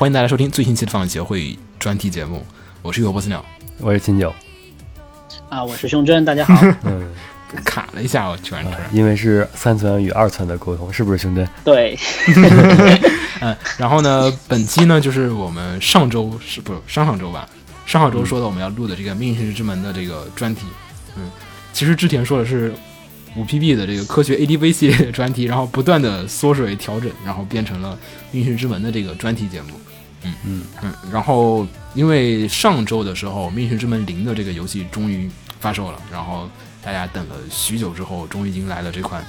欢迎大家收听最新期的放映协会专题节目，我是雨果波斯鸟，我是秦九，啊，我是胸针，大家好。嗯，卡了一下，我居然，因为是三层与二层的沟通，是不是胸针？对 嗯，然后呢，本期呢就是我们上周是不是上上周吧？上上周说的我们要录的这个《命运之门》的这个专题，嗯，其实之前说的是五 PB 的这个科学 ADV 系列的专题，然后不断的缩水调整，然后变成了《命运之门》的这个专题节目。嗯嗯嗯，然后因为上周的时候，《命运之门零》的这个游戏终于发售了，然后大家等了许久之后，终于迎来了这款，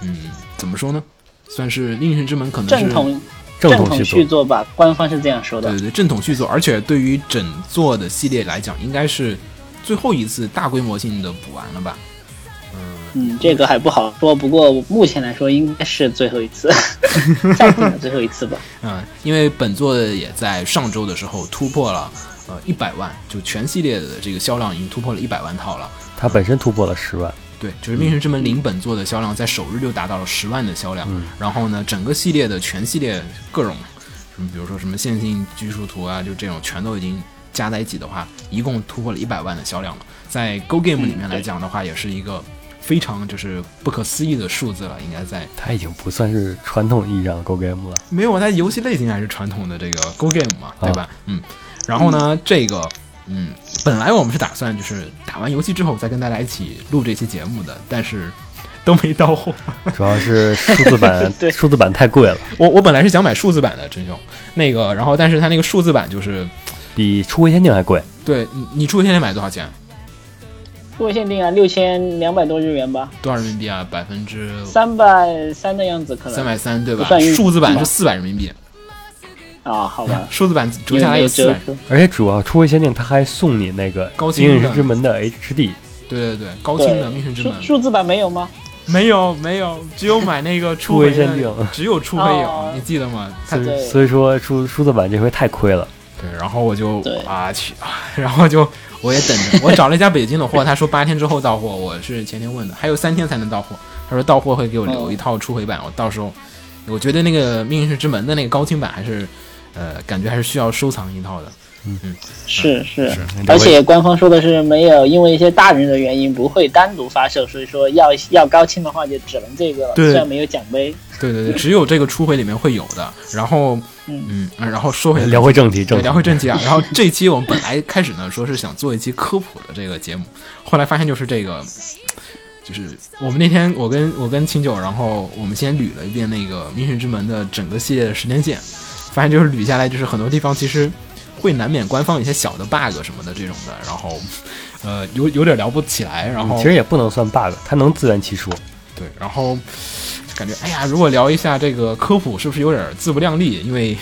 嗯，怎么说呢？算是《命运之门》可能是正统正统续续作吧，官方是这样说的。对对对，正统续作，而且对于整座的系列来讲，应该是最后一次大规模性的补完了吧？嗯，这个还不好说，不过目前来说应该是最后一次，暂定的最后一次吧。嗯，因为本作也在上周的时候突破了呃一百万，就全系列的这个销量已经突破了一百万套了。它本身突破了十万。对，就是《命运之门零》本作的销量在首日就达到了十万的销量。嗯然后呢，整个系列的全系列各种什么，比如说什么线性拘束图啊，就这种全都已经加在一起的话，一共突破了一百万的销量了。在 Go Game 里面来讲的话，也是一个非常就是不可思议的数字了。应该在它已经不算是传统意义上的 Go Game 了。没有，它游戏类型还是传统的这个 Go Game 嘛，对吧？嗯。然后呢，这个嗯，本来我们是打算就是打完游戏之后再跟大家一起录这期节目的，但是都没到货。主要是数字版 对数字版太贵了，我我本来是想买数字版的真兄，那个，然后但是它那个数字版就是，比出回限定还贵。对你你出现在买多少钱？数位限定啊，六千两百多日元吧，多少人民币啊？百分之三百三的样子可能。三百三对吧数字版是四百人民币，啊，好吧，数字版折下来有四百。折。而且主要出回限定，它还送你那个《高清的阴影之门》的 HD，对对对，高清的《命运之门》数字版没有吗？没有没有，只有买那个初回初回限定只有初回有哦，你记得吗？所以所以说数数字版这回太亏了。对，然后我就啊去啊，然后就我也等着，我找了一家北京的货，他说八天之后到货，我是前天问的，还有三天才能到货，他说到货会给我留一套初回版，我到时候我觉得那个《命运之门》的那个高清版还是呃，感觉还是需要收藏一套的。是是是，而且官方说的是没有，因为一些大人的原因不会单独发售，所以说要要高清的话就只能这个了。对虽然没有奖杯，对对对，只有这个初回里面会有的。然后嗯嗯，然后说回聊回正题，正对，聊回正题啊。然后这期我们本来开始呢说是想做一期科普的这个节目，后来发现就是这个，就是我们那天我跟我跟清九，然后我们先捋了一遍那个《命运之门》的整个系列的时间线，发现就是捋下来就是很多地方其实会难免官方一些小的 bug 什么的这种的，然后呃有有点聊不起来，然后其实也不能算 bug，它能自圆其说。对，然后感觉哎呀，如果聊一下这个科普，是不是有点自不量力？因为，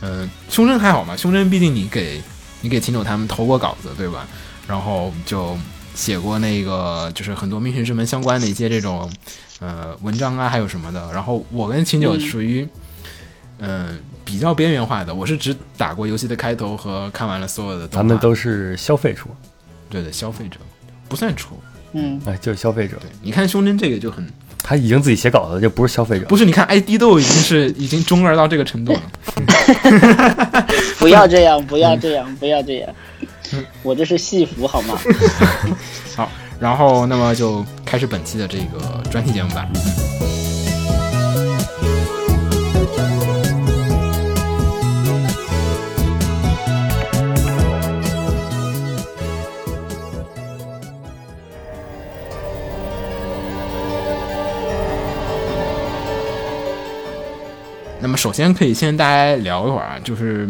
嗯、胸针还好嘛，胸针毕竟你给你给秦九他们投过稿子，对吧？然后就写过那个就是很多命运之门相关的一些这种呃文章啊，还有什么的。然后我跟秦九嗯属于嗯、比较边缘化的，我是只打过游戏的开头和看完了所有的。咱们都是消费者，对的消费者，不算出。嗯，哎，就是消费者，对，你看胸针这个就很他已经自己写稿子，就不是消费者。不是，你看 ID 都已经是已经中二到这个程度了。不要这样，不要这样，不要这样，我这是戏服好吗？好，然后那么就开始本期的这个专题节目吧。那么首先可以先大家聊一会儿啊，就是，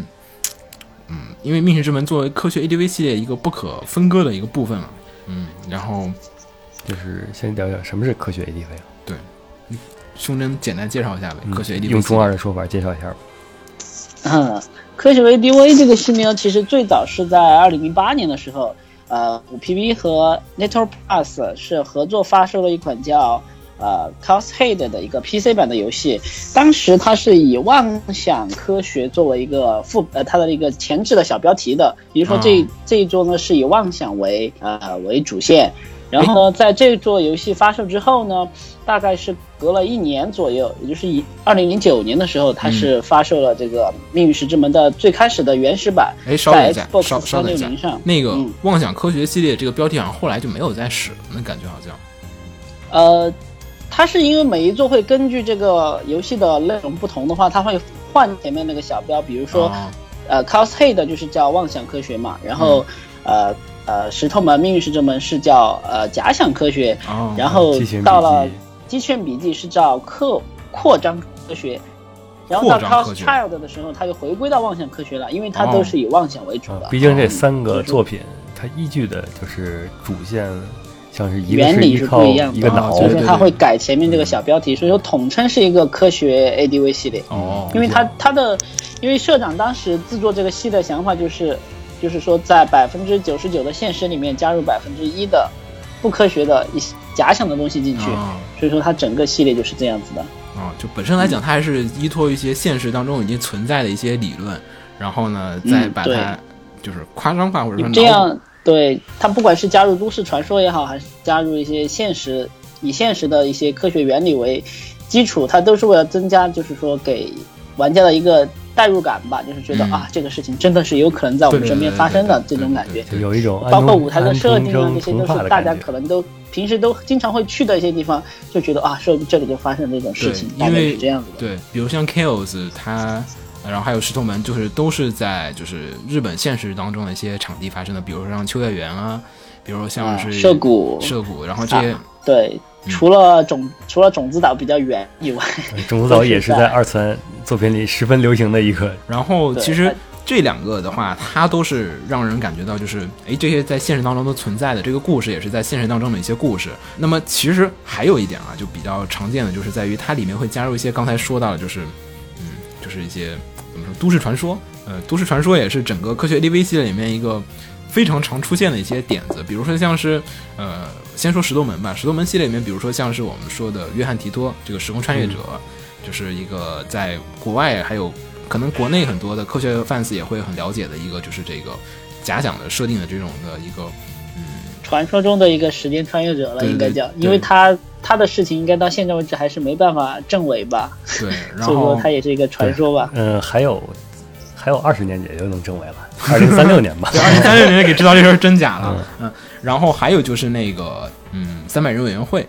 嗯，因为《命运之门》作为科学 ADV 系列一个不可分割的一个部分嘛，嗯，然后就是先聊聊什么是科学 ADV 啊？胸针简单介绍一下呗，嗯科学 ADV 用中二的说法介绍一下吧。嗯，科学 ADV 这个系列其实最早是在二零零八年的时候，呃，五 PB 和 Network Plus 是合作发售了一款叫呃 Coshead 的一个 PC 版的游戏。当时它是以妄想科学作为一个副呃它的一个前置的小标题的，比如说这、啊这一桌呢是以妄想为呃为主线。然后呢，在这座游戏发售之后呢，大概是隔了一年左右，也就是以二零零九年的时候，它是发售了这个《命运石之门》的最开始的原始版，哎，稍等在一下，Xbox 稍稍等一下360上，那个嗯妄想科学系列这个标题好像后来就没有再使了，那感觉好像。呃，它是因为每一座会根据这个游戏的内容不同的话，它会换前面那个小标，比如说。哦。呃 c o s Head 就是叫妄想科学嘛，然后、呃呃石头门命运石之门是叫呃假想科学，哦，然后到了记机器人笔记是叫扩扩张科学，然后到 Cos Child 的时候，它就回归到妄想科学了，因为它哦。都是以妄想为主的。啊毕竟这三个作品，它依据的就是主线，像是一个原理是不一样的，一个脑哦，对所以说它会改前面这个小标题，所以说统称是一个科学 ADV 系列。哦，因为它它的，因为社长当时制作这个戏的想法就是，就是说在百分之九十九的现实里面加入百分之一的不科学的一些假想的东西进去，哦所以说它整个系列就是这样子的。哦，就本身来讲，它还是依托一些现实当中已经存在的一些理论，然后呢，再把它就是夸张化或者说这样对它不管是加入都市传说也好，还是加入一些现实以现实的一些科学原理为基础，它都是为了增加就是说给玩家的一个代入感吧，就是觉得、嗯啊这个事情真的是有可能在我们身边发生的这种感觉有一种包括舞台的设定啊，这些都是大。家可能都平时都经常会去的一些地方，就觉得啊，说这里就发生这种事情，大概对因为是这样子的。对，比如像 Kills，它，然后还有石头门，就是都是在就是日本现实当中的一些场地发生的，比如说像秋叶原啊，比如说像啊是涉谷。涉谷，然后这些、啊对，嗯。除了种除了种子岛比较远以外，种子岛也是在在二次元作品里十分流行的一个，然后其实这两个的话，它都是让人感觉到就是，哎，这些在现实当中都存在的这个故事，也是在现实当中的一些故事。那么其实还有一点啊，就比较常见的，就是在于它里面会加入一些刚才说到的，就是，嗯，就是一些怎么说都市传说。呃，都市传说也是整个科学 ADV 系列里面一个非常常出现的一些点子，比如说像是呃，先说石头门吧，石头门系列里面，比如说像是我们说的约翰提托这个时空穿越者，就是一个在国外还有可能国内很多的科学 fans 也会很了解的一个，就是这个假想的设定的这种的一个，传说中的一个时间穿越者了，应该叫，因为他他的事情应该到现在为止还是没办法证伪吧，对，然所以说他也是一个传说吧。嗯，还有还有二十年也就能证伪了，二零三六年吧。对，二零三六年给知道这事儿真假了，嗯，然后还有就是那个，嗯，三百人委员会，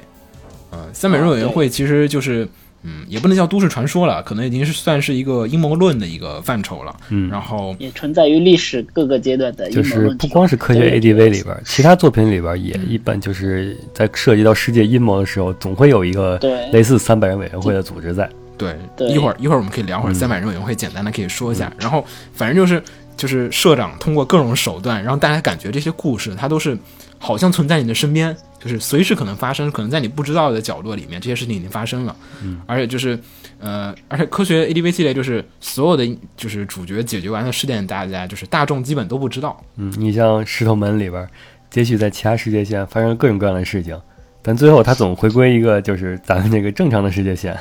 嗯，三百人委员会其实就是。嗯，也不能叫都市传说了，可能已经是算是一个阴谋论的一个范畴了。嗯然后也存在于历史各个阶段的阴就是。不光是科学 ADV 里边，其他作品里边也一般就是在涉及到世界阴谋的时候，总会有一个对类似三百人委员会的组织在。对，对一会儿一会儿我们可以聊会儿嗯三百人委员会，简单的可以说一下。然后反正就是就是社长通过各种手段，让大家感觉这些故事它都是好像存在你的身边，就是随时可能发生，可能在你不知道的角落里面，这些事情已经发生了。嗯，而且就是呃，而且科学 ADV 系列就是所有的就是主角解决完的事件，大家就是大众基本都不知道。嗯，你像石头门里边，也许在其他世界线发生了各种各样的事情，但最后它总回归一个就是咱们这个正常的世界线。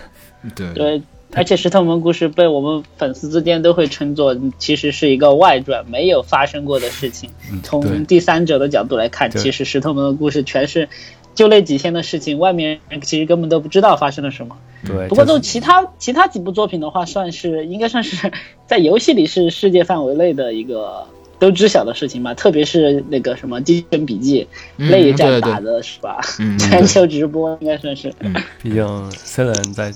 对对，而且石头门故事被我们粉丝之间都会称作其实是一个外传，没有发生过的事情。从第三者的角度来看，对其实石头门的故事全是就那几天的事情，外面人其实根本都不知道发生了什么。对，不过就就是其他其他几部作品的话，算是应该算是在游戏里是世界范围内的一个都知晓的事情吧。特别是那个什么《机器人笔记》嗯内战打的是吧？嗯，全球直播应该算是。毕竟 Celine 在《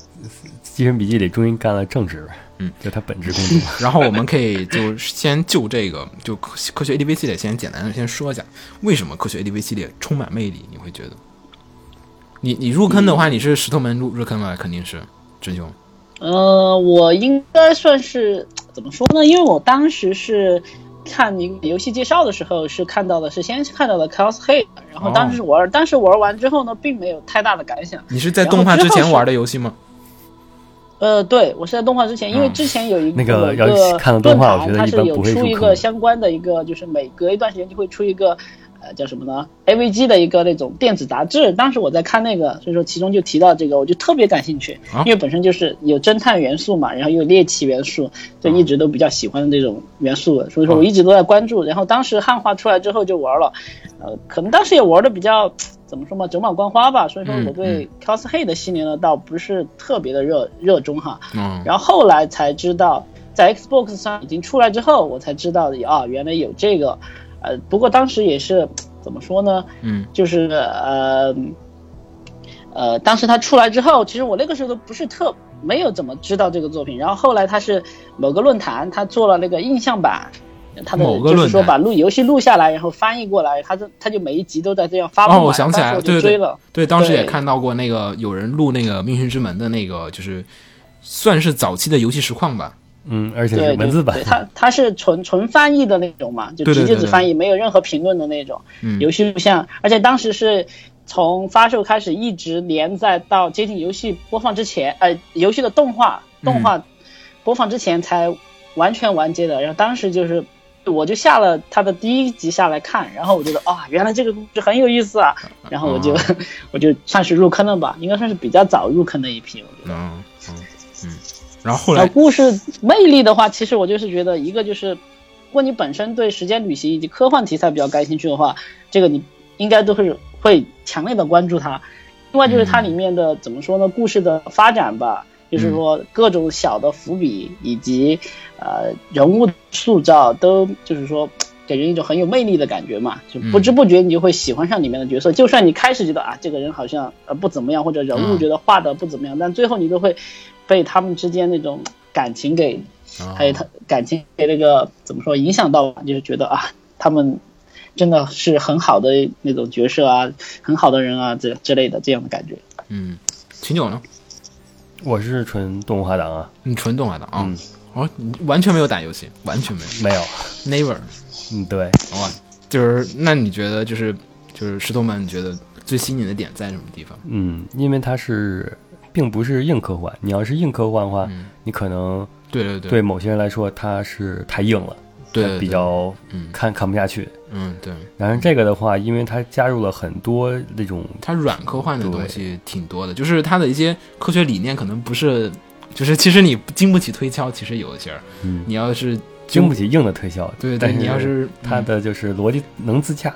机神笔记》里终于干了正职，嗯，就他本职工作。然后我们可以就先就这个就科科学 ADV 系列先简单的先说一下，为什么科学 ADV 系列充满魅力？你会觉得？你你入坑的话，你是石头门入入坑了，肯定是真凶。呃，我应该算是怎么说呢？因为我当时是看一个游戏介绍的时候，是看到的是先看到的 Chaos Head，然后当时玩，当时玩完之后呢，并没有太大的感想。你是在动画之前玩的游戏吗？呃，对，我是在动画之前，因为嗯。之前有一那个一要看了动画我觉得论坛它是有出一个相关的一个，就是每隔一段时间就会出一个呃叫什么呢？AVG 的一个那种电子杂志，当时我在看那个，所以说其中就提到这个，我就特别感兴趣，啊因为本身就是有侦探元素嘛，然后又有猎奇元素，就一直都比较喜欢的这种元素，所以说我一直都在关注。然后当时汉化出来之后就玩了，呃，可能当时也玩的比较怎么说嘛，走马观花吧，所以说嗯我对 cosplay 的系列呢倒不是特别的热热衷哈。嗯然后后来才知道，在 Xbox 上已经出来之后，我才知道啊，原来有这个。呃，不过当时也是 怎么说呢？嗯就是呃呃，当时他出来之后，其实我那个时候都不是特没有怎么知道这个作品。然后后来他是某个论坛，他做了那个印象版。他的某个就是说把录游戏录下来，然后翻译过来，他就他就每一集都在这样发布嘛。哦我想起来了对对了。对，当时也看到过那个有人录那个《命运之门》的那个，就是算是早期的游戏实况吧。嗯，而且是文字版。对，对它它是纯纯翻译的那种嘛，就直接只翻译，没有任何评论的那种嗯。游戏录像，而且当时是从发售开始一直连载到接近游戏播放之前，呃，游戏的动画动画播放之前才完全完结的。然后当时就是我就下了它的第一集下来看，然后我觉得啊，原来这个故事很有意思啊，然后我就、我就算是入坑了吧，应该算是比较早入坑的一批，我觉得。嗯，然后来故事魅力的话，其实我就是觉得，一个就是，如果你本身对时间旅行以及科幻题材比较感兴趣的话，这个你应该都是会强烈的关注它。另外就是它里面的、怎么说呢，故事的发展吧，就是说各种小的伏笔以及呃人物塑造，都就是说。给人一种很有魅力的感觉嘛，就不知不觉你就会喜欢上里面的角色。就算你开始觉得啊，这个人好像呃不怎么样，或者人物嗯觉得画的不怎么样，但最后你都会被他们之间那种感情给啊还有他感情给那个怎么说影响到吧，就是觉得啊，他们真的是很好的那种角色啊，很好的人啊，这之类的这样的感觉。嗯，秦九呢？我是纯动画党啊，你纯动画党啊？嗯哦，你完全没有打游戏，完全没有没有，，never。嗯，对，哇，就是那你觉得就是就是石头们，你觉得最吸引你的点在什么地方？嗯，因为它是并不是硬科幻，你要是硬科幻的话，嗯，你可能对对对。对某些人来说它是太硬了，对，比较嗯。看看不下去。嗯对，然后这个的话，因为它加入了很多那种它软科幻的东西挺多的，就是它的一些科学理念可能不是，就是其实你经不起推敲，其实有一些儿，嗯。你要是经不起硬的推销，对对，但是你要是它的就是逻辑能自洽，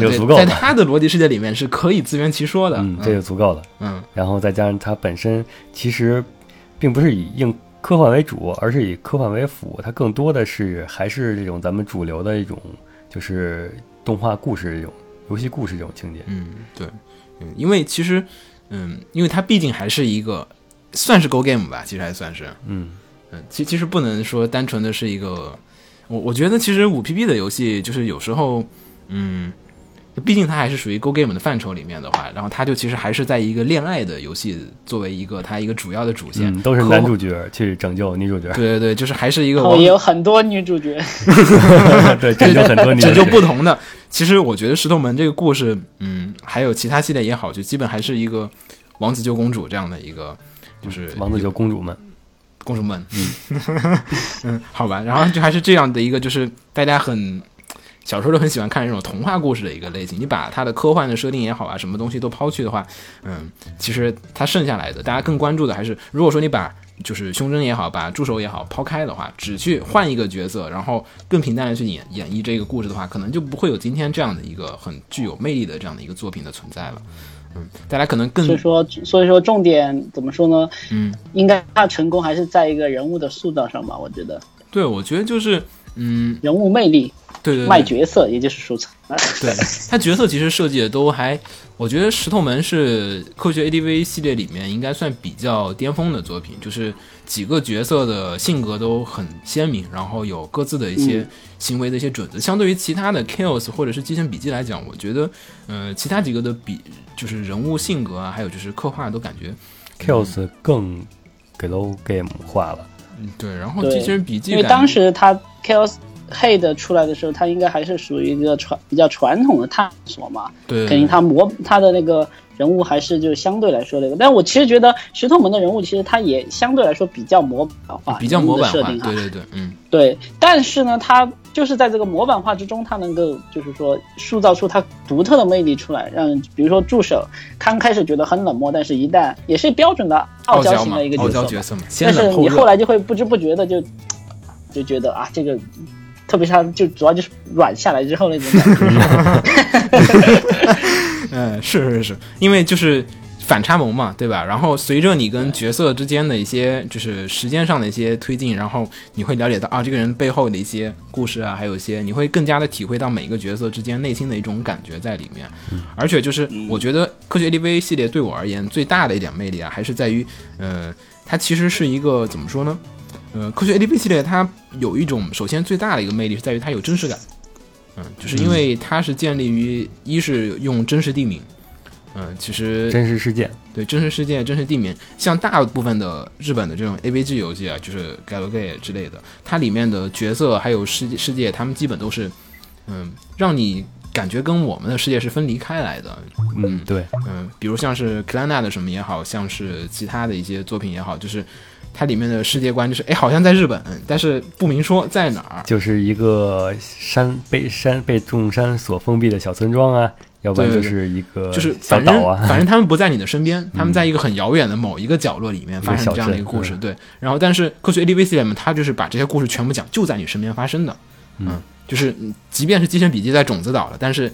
这就足够了。在他的逻辑世界里面是可以自圆其说的，嗯，这就足够了。嗯然后再加上它本身其实并不是以硬科幻为主，而是以科幻为辅，它更多的是还是这种咱们主流的一种就是动画故事这种游戏故事这种情节。嗯对，嗯，因为其实嗯，因为它毕竟还是一个算是 Go Game 吧，其实还算是，嗯嗯，其其实不能说单纯的是一个，我我觉得其实五 P B 的游戏就是有时候，嗯，毕竟它还是属于 Go Game 的范畴里面的话，然后它就其实还是在一个恋爱的游戏作为一个它一个主要的主线，嗯，都是男主角去拯救女主角，对对对，就是还是一个然后也有很多女主角，对，拯救很多女主拯角，救不同的。其实我觉得石头门这个故事，嗯，还有其他系列也好，就基本还是一个王子救公主这样的一个，就是王子救公主们。公主们，嗯。嗯，好吧，然后就还是这样的一个，就是大家很小时候都很喜欢看这种童话故事的一个类型。你把它的科幻的设定也好啊，什么东西都抛去的话，嗯，其实它剩下来的，大家更关注的还是，如果说你把就是胸针也好，把助手也好抛开的话，只去换一个角色，然后更平淡的去演演绎这个故事的话，可能就不会有今天这样的一个很具有魅力的这样的一个作品的存在了。嗯，大家可能更所以说所以说重点怎么说呢？嗯，应该它成功还是在一个人物的塑造上吧，我觉得对，我觉得就是嗯，人物魅力、对对对，卖角色，也就是收藏，对他角色其实设计的都还，我觉得石头门是科学 ADV 系列里面应该算比较巅峰的作品，就是几个角色的性格都很鲜明，然后有各自的一些行为的一些准则。相对于其他的 Kills 或者是《机神笔记》来讲，我觉得，呃，其他几个的比就是人物性格啊，还有就是刻画都感觉，Kills 更给 low game 化了。嗯，对。然后《对机器人笔记》因为当时他 Chaos Head 出来的时候，他应该还是属于一个传比较传统的探索嘛，对。肯定他模他的那个人物还是就相对来说那个，但我其实觉得石头门的人物其实他也相对来说比较模板化，比较模板化，对对对，嗯。对，但是呢，他就是在这个模板化之中，它能够就是说塑造出它独特的魅力出来，让比如说助手刚开始觉得很冷漠，但是一旦也是标准的傲娇型，的一个角色嘛。但是你后来就会不知不觉的就就觉得啊，这个特别是他就主要就是软下来之后那种感觉。嗯，是是是，因为就是。反差萌嘛，对吧？然后随着你跟角色之间的一些就是时间上的一些推进，然后你会了解到啊，这个人背后的一些故事啊，还有一些你会更加的体会到每一个角色之间内心的一种感觉在里面。而且就是我觉得科学 ADV 系列对我而言最大的一点魅力啊，还是在于，呃，它其实是一个怎么说呢？呃，科学 A D P 系列它有一种首先最大的一个魅力是在于它有真实感，嗯，就是因为它是建立于一是用真实地名。嗯，其实真实事件，对真实事件、真实地名，像大部分的日本的这种 AVG 游戏啊，就是 Galgame 之类的，它里面的角色还有世界世界，他们基本都是，嗯，让你感觉跟我们的世界是分离开来的。嗯，对，嗯，比如像是克兰娜的什么也好像是其他的一些作品也好，就是它里面的世界观就是，哎，好像在日本，但是不明说在哪儿，就是一个山被山被众山所封闭的小村庄啊。要不然就是一个就是反正 反正他们不在你的身边，他们在一个很遥远的某一个角落里面发生这样的一个故事。对，然后但是科学 A D V C 里面，他就是把这些故事全部讲就在你身边发生的。嗯，就是即便是《机神笔记》在种子岛了，但是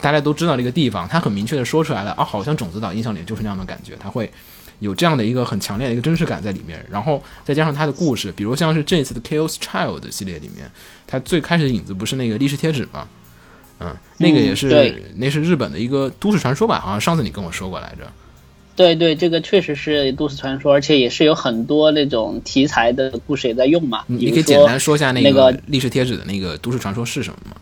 大家都知道这个地方，他很明确的说出来了啊，好像种子岛印象里就是那样的感觉，它会有这样的一个很强烈的一个真实感在里面。然后再加上他的故事，比如像是这次的 Chaos Child 系列里面，他最开始的影子不是那个历史贴纸吗？嗯，那个也是，那是日本的一个都市传说吧？好像上次你跟我说过来着。对对，这个确实是都市传说，而且也是有很多那种题材的故事也在用嘛。你可以简单说一下那个历史贴纸的那个都市传说是什么吗？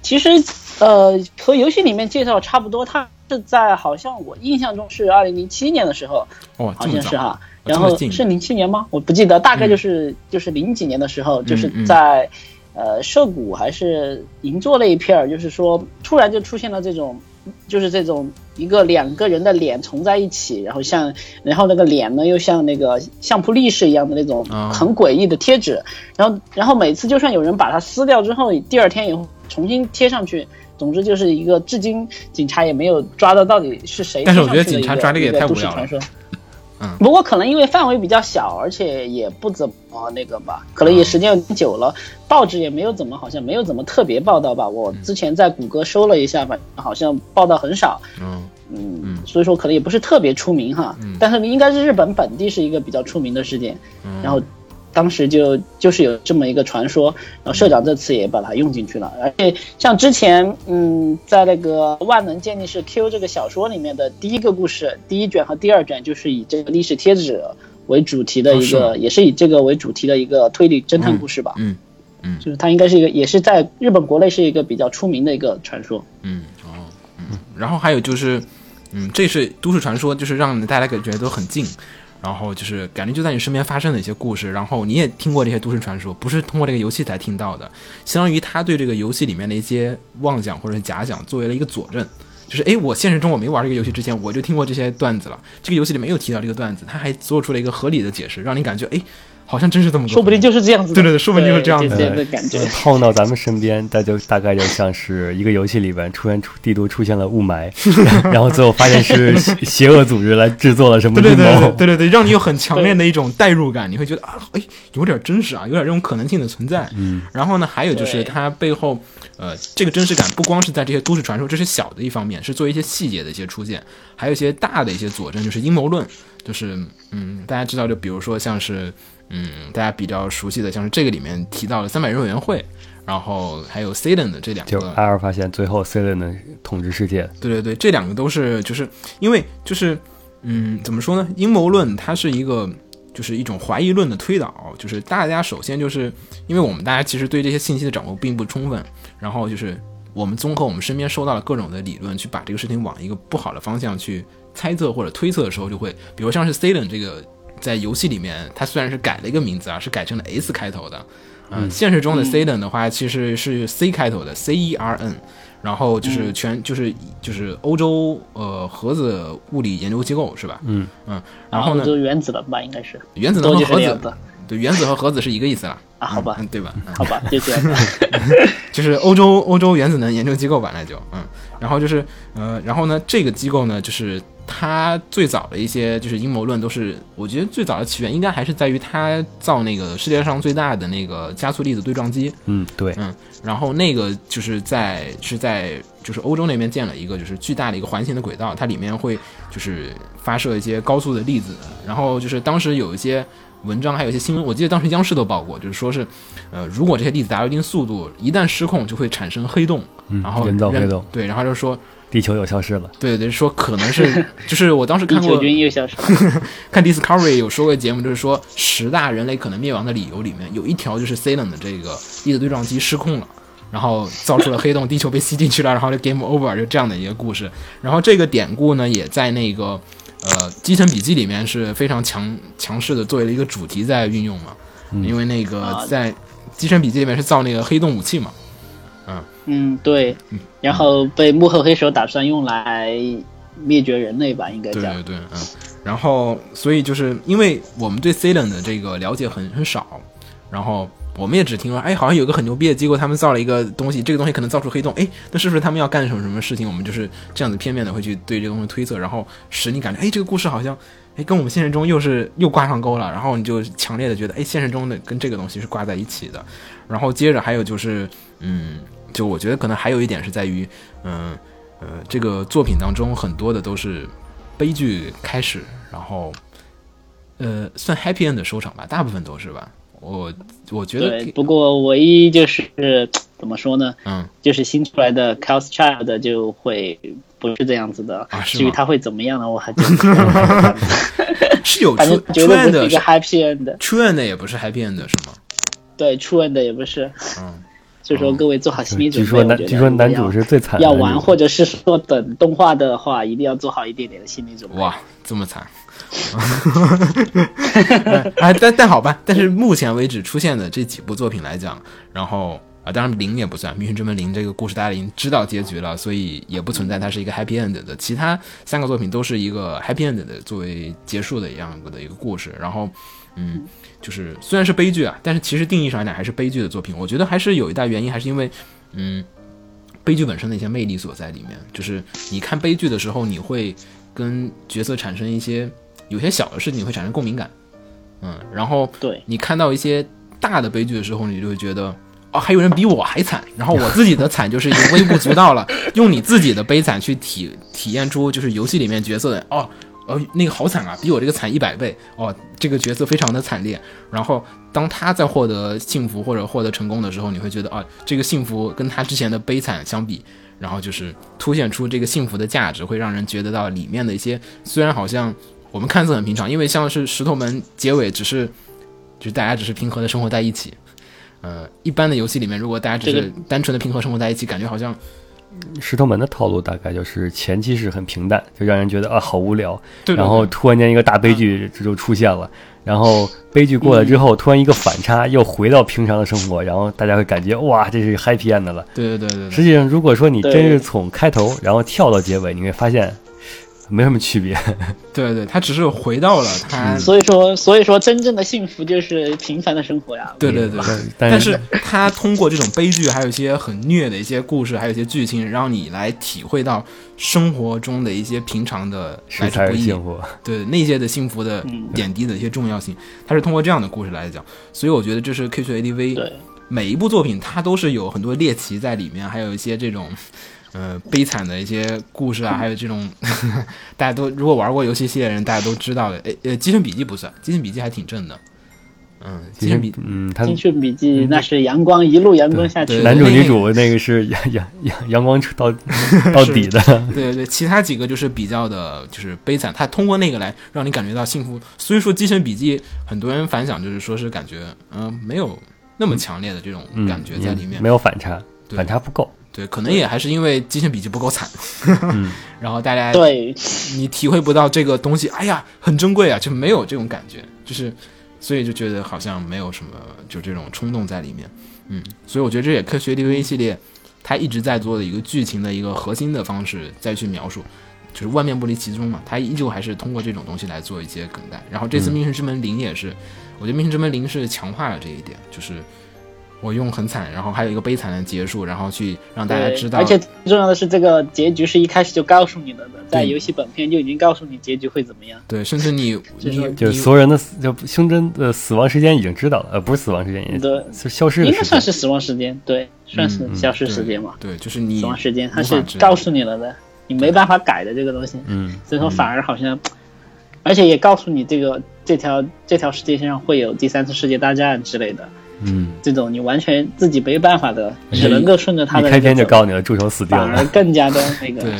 其实，呃，和游戏里面介绍差不多，它是在好像我印象中是二零零七年的时候，哦，好像是哈，然后是零七年吗？我不记得，大概就是就是零几年的时候，就是在。呃，涉谷还是银座那一片儿，就是说突然就出现了这种，就是这种一个两个人的脸重在一起，然后像，然后那个脸呢又像那个相扑力士一样的那种很诡异的贴纸，然后然后每次就算有人把它撕掉之后，第二天也重新贴上去，总之就是一个至今警察也没有抓到到底是谁但是我觉得警察抓这个也太无聊了。不过可能因为范围比较小，而且也不怎么那个吧，可能也时间有点久了，报纸也没有怎么，好像没有怎么特别报道吧。我之前在谷歌搜了一下，反正好像报道很少。嗯嗯，所以说可能也不是特别出名哈。但是应该是日本本地是一个比较出名的事件。然后。当时就就是有这么一个传说，然后社长这次也把它用进去了。而且像之前，嗯，在那个《万能鉴定师 Q》这个小说里面的第一个故事，第一卷和第二卷就是以这个历史贴纸为主题的一个，也是以这个为主题的一个推理侦探故事吧。嗯嗯，就是它应该是一个，也是在日本国内是一个比较出名的一个传说。嗯哦嗯，然后还有就是，嗯，这是都市传说，就是让大家感觉都很近。然后就是感觉就在你身边发生的一些故事，然后你也听过这些都市传说，不是通过这个游戏才听到的，相当于他对这个游戏里面的一些妄想或者假想作为了一个佐证，就是诶，我现实中我没玩这个游戏之前，我就听过这些段子了，这个游戏里没有提到这个段子，他还做出了。一个合理的解释，让你感觉诶。好像真是这么，说不定就是这样子。对对对，说不定就是这样子的感觉。碰到咱们身边，那就大概就像是一个游戏里边出现出地图出现了雾霾，然后最后发现是邪恶组织来制作了什么对对对对对对，让你有很强烈的一种代入感，你会觉得啊，哎，有点真实啊，有点这种可能性的存在。嗯。然后呢，还有就是它背后，呃，这个真实感不光是在这些都市传说，这是小的一方面，是做一些细节的一些出现，还有一些大的一些佐证，就是阴谋论，就是嗯，大家知道，就比如说像是。嗯，大家比较熟悉的像是这个里面提到了三百人委员会，然后还有 C 伦的这两个，就阿尔发现最后 C 伦的统治世界。对对对，这两个都是就是因为就是嗯，怎么说呢？阴谋论它是一个就是一种怀疑论的推导，就是大家首先就是因为我们大家其实对这些信息的掌握并不充分，然后就是我们综合我们身边收到了各种的理论，去把这个事情往一个不好的方向去猜测或者推测的时候，就会比如像是 C 伦这个。在游戏里面，它虽然是改了一个名字啊，是改成了 S 开头的。嗯，现实中的 C 等的话，其实是 C 开头的 C E R N，然后就是全就是就是欧洲呃核子物理研究机构是吧？嗯嗯，然后呢？就原子能吧，应该是原子能和核子。对，原子和核子是一个意思啦，啊，好吧嗯，对吧？嗯好吧，就这样。就是欧洲欧洲原子能研究机构吧，那就嗯，然后就是呃，然后呢，这个机构呢，就是它最早的一些就是阴谋论都是，我觉得最早的起源应该还是在于他造那个世界上最大的那个加速粒子对撞机，嗯，对，嗯，然后那个就是在是在就是欧洲那边建了一个就是巨大的一个环形的轨道，它里面会就是发射一些高速的粒子，然后就是当时有一些文章还有一些新闻，我记得当时央视都报过，就是说是呃如果这些粒子达到一定速度，一旦失控就会产生黑洞，嗯然后人造黑洞，对，然后就说地球又消失了。对对说可能是 就是我当时看过球军又消失了。看 Discovery 有说过节目，就是说十大人类可能灭亡的理由里面有一条就是 Ceylon 的这个粒子对撞机失控了。然后造出了黑洞，地球被吸进去了，然后就 game over，就这样的一个故事。然后这个典故呢，也在那个呃《基层笔记》里面是非常强强势的作为了一个主题在运用嘛。因为那个啊在《基层笔记》里面是造那个黑洞武器嘛。嗯嗯，对。然后被幕后黑手打算用来灭绝人类吧，应该讲。对对对，嗯，然后所以就是因为我们对 Ceylon 的这个了解很很少，然后我们也只听说，哎，好像有个很牛逼的机构，他们造了一个东西，这个东西可能造出黑洞，哎，那是不是他们要干什么什么事情？我们就是这样子片面的会去对这个东西推测，然后使你感觉，哎，这个故事好像，哎，跟我们现实中又是又挂上钩了，然后你就强烈的觉得，哎，现实中的跟这个东西是挂在一起的，然后接着还有就是，嗯，就我觉得可能还有一点是在于，嗯。呃，这个作品当中很多的都是悲剧开始，然后呃算 happy end 的收场吧，大部分都是吧。我我觉得对，不过唯一就是怎么说呢？嗯，就是新出来的 Chaos Child 就会不是这样子的。啊至于他会怎么样呢？我还真 是有反 true 正绝对不是一个 happy end。true end 也不是 happy end 是吗？对，true end 也不是。嗯，所以说各位做好心理准备。据说男主是最惨要玩，或者是说等动画的话，一定要做好一点点的心理准备。哇，这么惨。哎，但但好吧，但是目前为止出现的这几部作品来讲，然后啊，当然零也不算，《命运之门零》这个故事大家已经知道结局了，所以也不存在它是一个 happy end 的。其他三个作品都是一个 happy end 的作为结束的一样的一个故事。然后，嗯，就是虽然是悲剧啊，但是其实定义上来讲还是悲剧的作品。我觉得还是有一大原因，还是因为，嗯，悲剧本身的一些魅力所在里面。就是你看悲剧的时候，你会跟角色产生一些有些小的事情你会产生共鸣感，嗯，然后对，你看到一些大的悲剧的时候，你就会觉得，哦，还有人比我还惨，然后我自己的惨就是已经微不足道了，用你自己的悲惨去体体验出就是游戏里面角色的，哦，哦，那个好惨啊，比我这个惨一百倍，哦，这个角色非常的惨烈，然后当他在获得幸福或者获得成功的时候，你会觉得，啊，这个幸福跟他之前的悲惨相比。然后就是凸显出这个幸福的价值，会让人觉得到里面的一些，虽然好像我们看似很平常，因为像是石头门结尾只是，就是大家只是平和的生活在一起。呃，一般的游戏里面，如果大家只是单纯的平和生活在一起，感觉好像石头门的套路大概就是前期是很平淡，就让人觉得啊好无聊，对对然后突然间一个大悲剧这就出现了，然后悲剧过了之后，突然一个反差，又回到平常的生活，然后大家会感觉哇，这是 happy end 了。对对对对对实际上，如果说你真是从开头然后跳到结尾，你会发现没什么区别。对对，他只是回到了他，所以说，所以说真正的幸福就是平凡的生活呀。对对对对。但但是他通过这种悲剧，还有一些很虐的一些故事，还有一些剧情，让你来体会到生活中的一些平常的来之不易，幸福。对那些的幸福的嗯点滴的一些重要性，他是通过这样的故事来讲，所以我觉得这是 K 3 ADV 对每一部作品它都是有很多猎奇在里面，还有一些这种。呃，悲惨的一些故事啊，还有这种，大家都如果玩过游戏系列的人，大家都知道的。呃呃，《基层笔记》不算，《基层笔记》还挺正的。嗯，《基层笔嗯，他《精训笔记》那是阳光一路阳光下去，男主女主那个是 阳阳阳阳光到到底的。对对对，其他几个就是比较的，就是悲惨。他通过那个来让你感觉到幸福。所以说，《机神笔记》很多人反响就是说是感觉，嗯、没有那么强烈的这种嗯感觉在里面。没有反差，对反差不够。对，可能也还是因为《机械笔记》不够惨，嗯然后大家对，你体会不到这个东西，哎呀，很珍贵啊，就没有这种感觉，就是所以就觉得好像没有什么就这种冲动在里面。嗯，所以我觉得这也科学 DV 系列它一直在做的一个剧情的一个核心的方式再去描述。就是万变不离其宗嘛，它依旧还是通过这种东西来做一些梗概。然后这次《命运之门零》也是，我觉得《命运之门零》是强化了这一点，就是我用很惨，然后还有一个悲惨的结束，然后去让大家知道，而且最重要的是，这个结局是一开始就告诉你了的，在游戏本片就已经告诉你结局会怎么样。对，甚至你就是说你就是所有人的死，就胸针的死亡时间已经知道了，呃，不是死亡时间，也对是消失的应该。算是死亡时间，对，算是嗯消失时间嘛。对，就是你死亡时间它是告诉你了的，你没办法改的这个东西。嗯，所以说反而好像，而且也告诉你这个这条这条世界线上会有第三次世界大战之类的，嗯，这种你完全自己没办法的，只能够顺着他的开篇就告诉你了，助手死定反而了。更加的那个对对，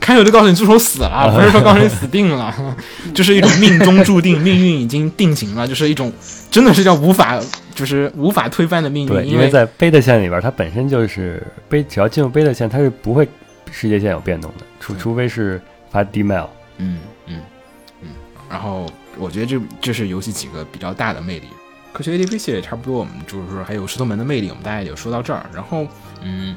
开头就告诉你助手死了，不是说告诉你死定了，就是一种命中注定，命运已经定型了，就是一种真的是叫无法就是无法推翻的命对，运，为因为在贝塔线里边，它本身就是贝，只要进入贝塔线，它是不会世界线有变动的，除除非是发 D mail。嗯嗯嗯，然后我觉得这这是游戏几个比较大的魅力。科学 ADP 系列差不多，我们就是说还有石头门的魅力，我们大概就说到这儿。然后，嗯，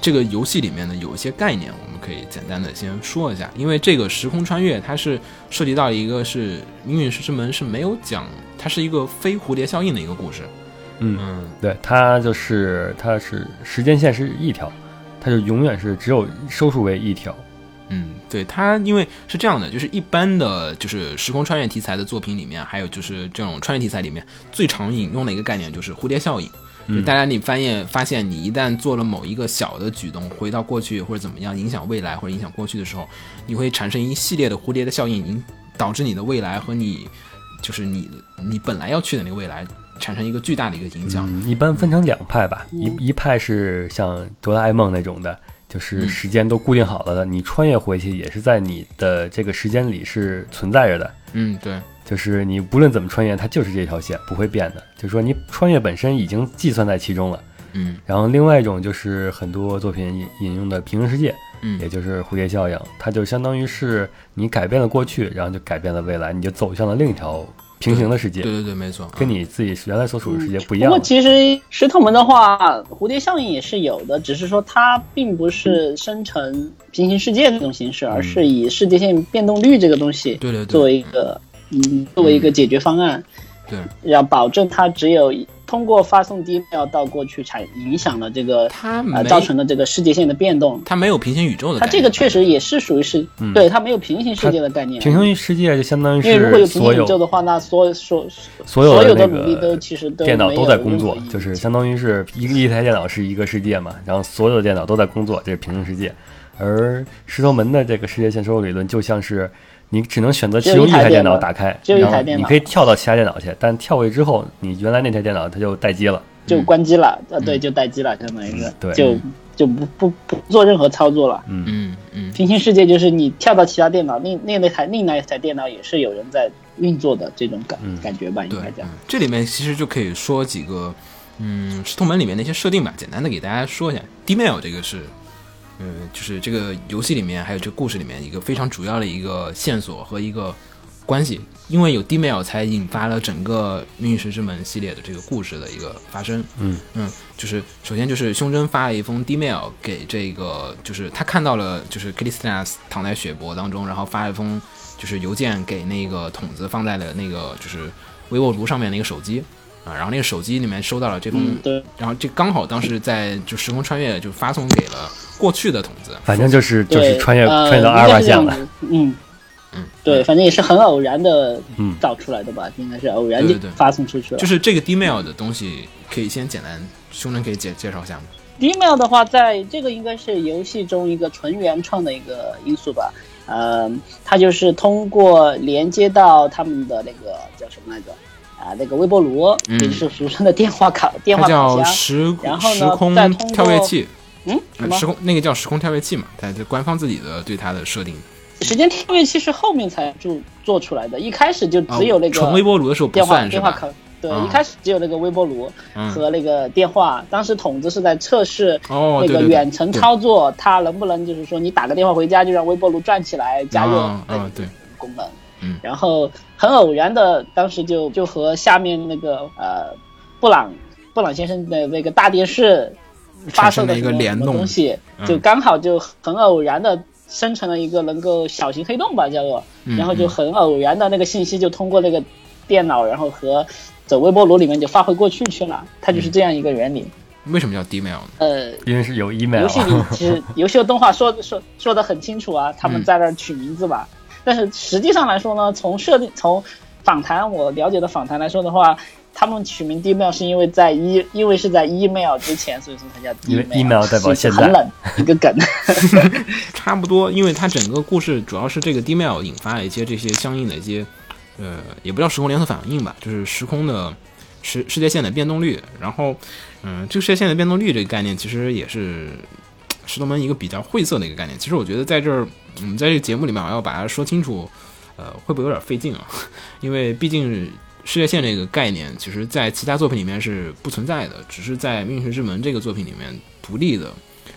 这个游戏里面呢有一些概念，我们可以简单的先说一下，因为这个时空穿越它是涉及到一个是命运石之门是没有讲，它是一个非蝴蝶效应的一个故事。嗯，嗯对，它就是它是时间线是一条，它就永远是只有收束为一条。嗯，对它，因为是这样的，就是一般的就是时空穿越题材的作品里面，还有就是这种穿越题材里面最常引用的一个概念就是蝴蝶效应。就大家你发现发现你一旦做了某一个小的举动，回到过去或者怎么样影响未来或者影响过去的时候，你会产生一系列的蝴蝶的效应，引导致你的未来和你就是你你本来要去的那个未来产生一个巨大的一个影响。嗯，一般分成两派吧，一一派是像哆啦 A 梦那种的，就是时间都固定好了的，你穿越回去也是在你的这个时间里是存在着的。嗯，对，就是你不论怎么穿越，它就是这条线不会变的。就是说你穿越本身已经计算在其中了。嗯然后另外一种就是很多作品引引用的平行世界，嗯也就是蝴蝶效应，它就相当于是你改变了过去，然后就改变了未来，你就走向了另一条平行的世界对，对对，没错，跟你自己原来所处的世界不一样嗯。不过其实石头门的话，蝴蝶效应也是有的，只是说它并不是生成平行世界这种形式，而是以世界线变动率这个东西对对对作为一个嗯作为一个解决方案，对。要保证它只有通过发送 D 要到过去产影响了这个它没呃造成的这个世界线的变动。它没有平行宇宙的概念，它这个确实也是属于是，嗯对它没有平行世界的概念。平行世界就相当于因为如果有平行宇宙的话，那所有所所有所有的努力都其实都电脑都在工作就是相当于是一个一台电脑是一个世界嘛，然后所有的电脑都在工作，这是平行世界。而石头门的这个世界线收入理论就像是你只能选择其中一台电脑打开，只有一台电脑你可以跳到其他电脑去，但跳过去之后，你原来那台电脑它就待机了。就关机了，呃，对，就待机了，相当于是，嗯对就就不不不做任何操作了。嗯嗯平行世界就是你跳到其他电脑，另另那台另那一台电脑也是有人在运作的这种感、嗯感觉吧，应该讲嗯。这里面其实就可以说几个，嗯，石头门里面的一些设定吧，简单的给大家说一下。D-mail 这个是，呃，就是这个游戏里面还有这个故事里面一个非常主要的一个线索和一个关系，因为有 D-mail 才引发了整个《命运石之门》系列的这个故事的一个发生。嗯嗯，就是首先就是胸针发了一封 D-mail 给这个，就是他看到了就是克里斯蒂娜躺在血泊当中，然后发了一封就是邮件给那个筒子放在了那个就是微波炉上面那个手机啊，然后那个手机里面收到了这封，嗯，对，然后这刚好当时在就时空穿越就发送给了过去的筒子，反正就是就是穿越呃穿越到阿尔法线了。嗯。嗯，对，反正也是很偶然的嗯造出来的吧，应该是偶然就发送出去了。就是这个 D-mail 的东西可以先简单，兄弟可以介介绍一下吗？D-mail 的话，在这个应该是游戏中一个纯原创的一个因素吧。呃，它就是通过连接到他们的那个叫什么来着？啊，那个微波炉，嗯也就是 俗称的电话卡电话叫卡箱。时然后呢时空再通过跳跃器，嗯，时？空那个叫时空跳跃器嘛，它是官方自己的对它的设定。时间跳跃器是后面才做做出来的，一开始就啊只有那个纯微波炉的时候不电话算？电话卡。对，嗯一开始只有那个微波炉嗯，和那个电话。当时筒子是在测试哦，那个远程操作，它能不能就是说你打个电话回家就让微波炉转起来加热啊啊对功能。嗯然后很偶然的，当时就就和下面那个呃布朗布朗先生的那个大电视发射的产生了一个联动东西，嗯就刚好就很偶然的生成了一个能够小型黑洞吧，叫做，嗯然后就很偶然的那个信息就通过那个。电脑，然后和走微波炉里面就发回过去去了，它就是这样一个原理。为什么叫 D-mail 呢？呃，因为是有 email 游戏里其实游戏的动画说说说的很清楚啊，他们在那儿取名字吧。但是实际上来说呢，从设定从访谈我了解的访谈来说的话，他们取名 D-mail 是因为在一因为是在 email 之前，所以说它叫因为 email 代表现在很冷一个梗。差不多，因为它整个故事主要是这个 D-mail 引发了一些这些相应的一些，呃，也不叫时空连锁反应吧，就是时空的世世界线的变动率。然后，嗯、这个世界线的变动率这个概念其实也是 石头门一个比较晦涩的一个概念。其实我觉得在这儿，我们在这个节目里面要把它说清楚，呃，会不会有点费劲啊？因为毕竟世界线这个概念，其实在其他作品里面是不存在的，只是在《命运之门》这个作品里面独立的。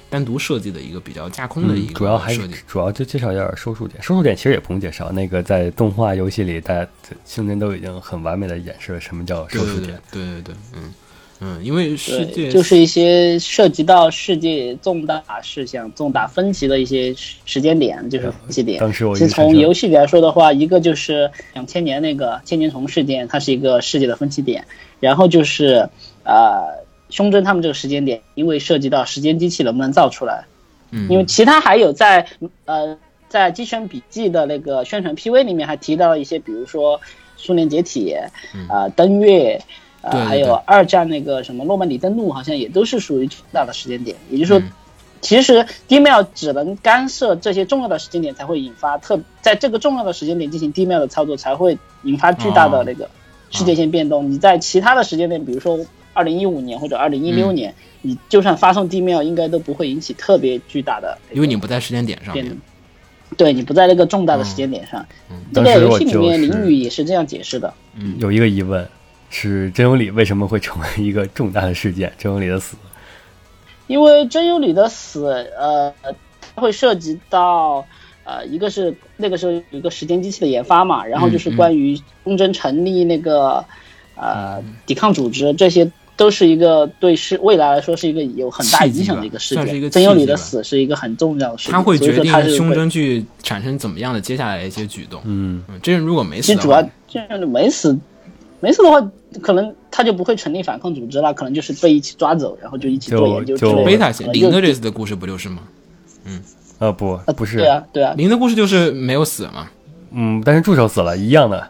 单独设计的一个比较架空的一嗯，个主要还是主要就介绍一下收束点。收束点其实也不用介绍，那个在动画游戏里，大家星人都已经很完美的演示了什么叫收束点。对对对，嗯嗯，因为世界，就是一些涉及到世界重大事项、重大分歧的一些时时间点，就是分歧点。当时我从游戏里来说的话，一个就是两千年那个千年虫事件，它是一个世界的分歧点。然后就是呃，胸针他们这个时间点，因为涉及到时间机器能不能造出来，嗯，因为其他还有在呃在《机权笔记》的那个宣传 PV 里面还提到了一些，比如说苏联解体，呃登月。对对还有二战那个什么诺曼底登陆，好像也都是属于重大的时间点。也就是说，嗯其实 D-mail 只能干涉这些重要的时间点，才会引发特在这个重要的时间点进行 D-mail 的操作，才会引发巨大的那个世界线变动。你在其他的时间点，比如说二零一五年或者二零一六嗯年，你就算发送 D-mail，应该都不会引起特别巨大的因为你不在时间点上面变动。。对你不在那个重大的时间点上，这个游戏里面就是淋雨也是这样解释的。嗯有一个疑问是真由里为什么会成为一个重大的事件？真由里的死，因为真由里的死，呃，它会涉及到，呃，一个是那个时候有一个时间机器的研发嘛，然后就是嗯关于东征成立那个，呃，抵抗组织，这些都是一个对是未来来说是一个有很大影响的一个事件。真由里的死是一个很重要的事情，他会决定是会胸针去产生怎么样的接下来一些举动。嗯，嗯，这人如果没死的话其实主要，就是没死，没死的话，可能他就不会成立反抗组织了，可能就是被一起抓走，然后就一起做就就研究之类的。贝塔线零的这次的故事不就是吗？嗯呃不不是对，啊，对啊，零的故事就是没有死嘛。嗯，但是助手死了一样的。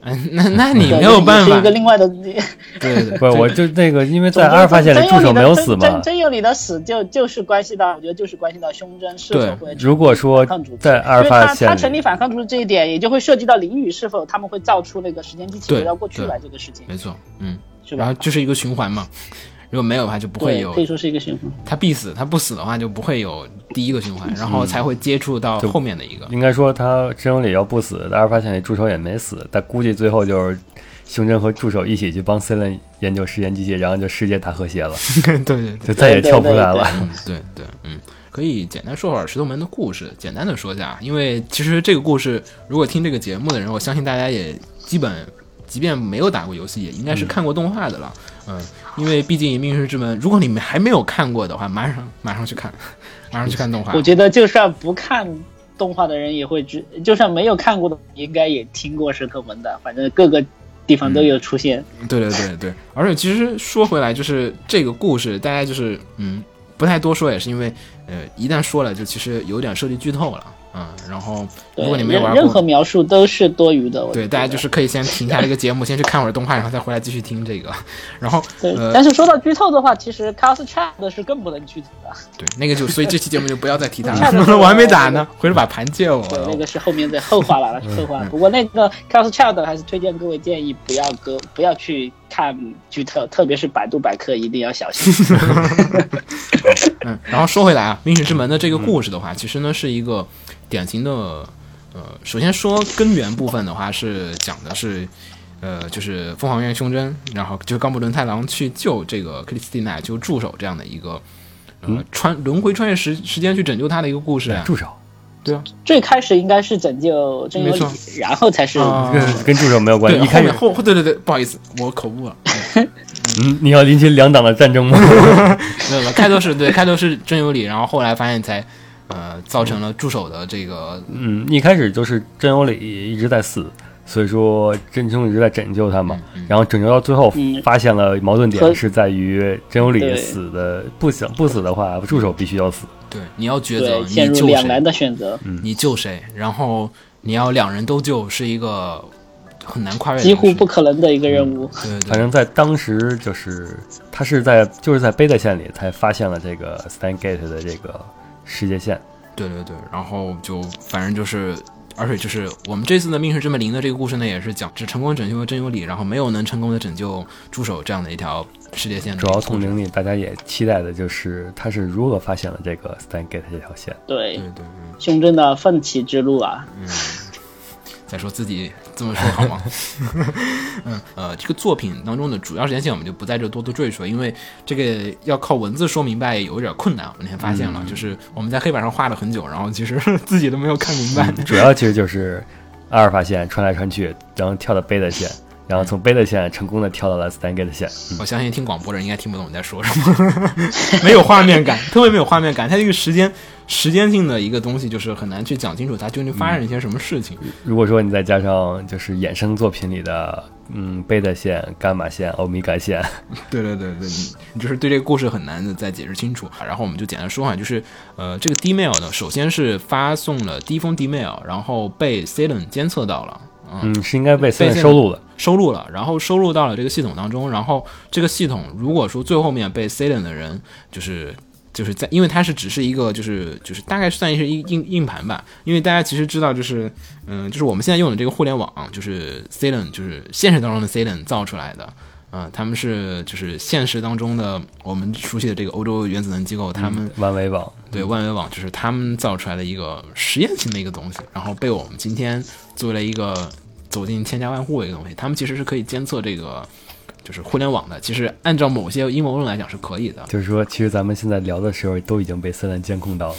嗯，那那你没有办法是一个。另外的。对 对对，不是，我就那个，因为在阿尔法线里真助手没有死真嘛。真有你的死就就是关系到，我觉得就是关系到胸针是否会如果说在阿尔法线里，成立反抗组织这一点，也就会涉及到淋雨是否他们会造出那个时间机器回到过去来这个事情，没错，嗯，是吧然后？就是一个循环嘛。如果没有的话，就不会，有可以说是一个循环。他必死，他不死的话就不会有第一个循环，然后才会接触到后面的一个。应该说他真由里要不死，在阿尔法线里助手也没死，但估计最后就是胸针和助手一起去帮 C 伦研究时间机器，然后就世界大和谐了，对对对。就再也跳不出来了。嗯，对对，嗯，可以简单说会儿石头门的故事，简单的说一下，因为其实这个故事，如果听这个节目的人，我相信大家也基本，即便没有打过游戏，也应该是看过动画的了，嗯，因为毕竟《命运之门》，如果你们还没有看过的话，马上马上去看，马上去看动画我。觉得就算不看动画的人也会知，就算没有看过的，应该也听过石头门的，反正各个地方都有出现。对对对对，而且其实说回来，就是这个故事，大家就是嗯，不太多说，也是因为呃，一旦说了，就其实有点涉及剧透了，嗯，然后如果你没有玩过，任何描述都是多余的。对，大家就是可以先停下这个节目，先去看会儿动画，然后再回来继续听这个，然后对。呃，但是说到剧透的话，其实 Chaos Chat 是更不能剧透的。对那个就，所以这期节目就不要再提它了，我还没打呢，回头把盘借我。对，那个是后面的后话了，那是后嗯话。不过那个 Chaos Child 还是推荐各位建议不要搁 不要去看剧透，特别是百度百科一定要小心。嗯，然后说回来啊，《命运之门》的这个故事的话，其实呢是一个典型的，呃，首先说根源部分的话是讲的是，呃，就是凤凰院胸针，然后就是冈部伦太郎去救这个克里斯蒂娜，就助手这样的一个，呃，穿轮回穿越时时间去拯救他的一个故事啊。助手对啊，最开始应该是拯救真由里，然后才是啊跟跟助手没有关，系。一开始，后后对对对，不好意思，我口误了。嗯，你要引起两党的战争吗？没有了，开头是对，开头是真有理，然后后来发现才，呃，造成了助手的这个嗯，一开始就是真由里一直在死，所以说真凶一直在拯救他嘛。嗯然后拯救到最后嗯，发现了矛盾点是在于真由里死的不想不死的话，助手必须要死。对，你要抉择，你陷入救谁两难，的选择，你救谁，然后你要两人都救，是一个很难跨越几乎不可能的一个任务。对对反正在当时就是他是在就是在贝德线里才发现了这个 Stan Gate 的这个世界线。对对对，然后就反正就是，而且就是我们这次的命是这么灵的这个故事呢，也是讲只成功拯救了真由里，然后没有能成功的拯救助手这样的一条世界线主要。从零里大家也期待的就是他是如何发现了这个 Stan Gate 这条线。对对，对对，胸针的奋起之路啊，嗯再说自己这么说好吗？嗯呃，这个作品当中的主要时间线我们就不在这多多赘述，因为这个要靠文字说明白有点困难。我那天发现了，就是我们在黑板上画了很久，然后其实自己都没有看明白。主要其实就是阿尔法线穿来穿去，然后跳到贝塔线，然后从贝塔线成功的跳到了 Stan Gate 线。嗯我相信听广播的人应该听不懂你在说什么，没有画面感，特别没有画面感。它这个时间时间性的一个东西，就是很难去讲清楚它究竟发生了一些什么事情。如果说你再加上就是衍生作品里的嗯贝塔线、伽马线、欧米伽线，对对对对，你你就是对这个故事很难的再解释清楚。然后我们就简单说哈，就是呃，这个 D mail 呢，首先是发送了第一封 D mail，然后被 Ceylon 监测到了，嗯，嗯，是应该被收录了。收录了，然后收录到了这个系统当中。然后这个系统如果说最后面被 Ceylon 的人就是。就是在，因为它是只是一个，就是就是大概算是硬硬硬盘吧。因为大家其实知道，就是嗯，就是我们现在用的这个互联网，就是 Ceylon，就是现实当中的 Ceylon 造出来的。嗯、他们是就是现实当中的我们熟悉的这个欧洲原子能机构，他们万维网，对万维网就是他们造出来的一个实验性的一个东西，然后被我们今天作为了一个走进千家万户的一个东西。他们其实是可以监测这个就是互联网的，其实按照某些阴谋论来讲是可以的。就是说，其实咱们现在聊的时候都已经被 Stan 监控到了。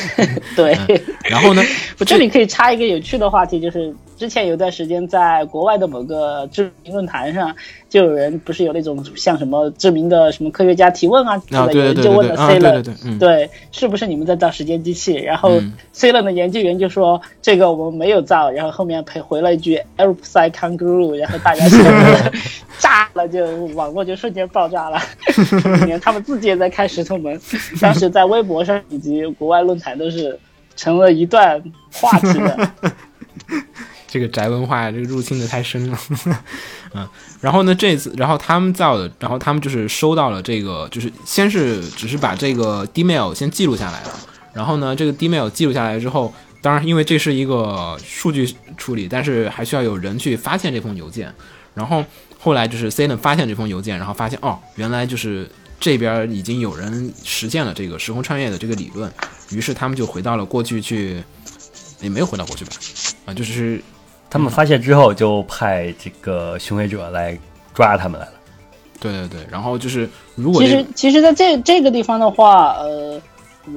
对。然后呢，我这里可以插一个有趣的话题，就是之前有段时间在国外的某个知名论坛上，就有人不是有那种像什么知名的什么科学家提问啊之类的，有人就问了对对是不是你们在造时间机器？然后嗯 C 了的研究员就说这个我们没有造，然后后面配回了一句 Aeropside Kangaroo，然后大家就 炸了，就网络就瞬间爆炸了。连他们自己也在开石头门，当时在微博上以及国外论坛都是成了一段话题的。这个宅文化这个入侵的太深了，嗯，然后呢，这次，然后他们造的，然后他们就是收到了这个，就是先是只是把这个 D mail 先记录下来了，然后呢，这个 D mail 记录下来之后，当然因为这是一个数据处理，但是还需要有人去发现这封邮件，然后后来就是 cn 发现这封邮件，然后发现哦，原来就是这边已经有人实现了这个时空穿越的这个理论，于是他们就回到了过去去，也没有回到过去吧，啊，就是他们发现之后，就派这个巡回者来抓他们来了。对对对，然后就是如果其实其实在这这个地方的话，呃，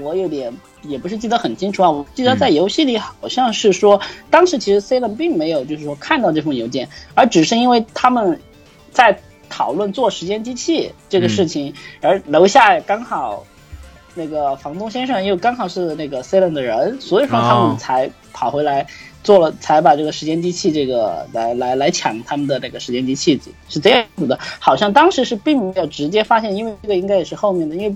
我有点也不是记得很清楚啊。我记得在游戏里好像是说，当时其实 C 人并没有就是说看到这封邮件，而只是因为他们在讨论做时间机器这个事情，而楼下刚好那个房东先生又刚好是那个 C 人的人，所以说他哦们才跑回来。做了才把这个时间机器这个来来来抢他们的那个时间机器是这样子的，好像当时是并没有直接发现，因为这个应该也是后面的，因为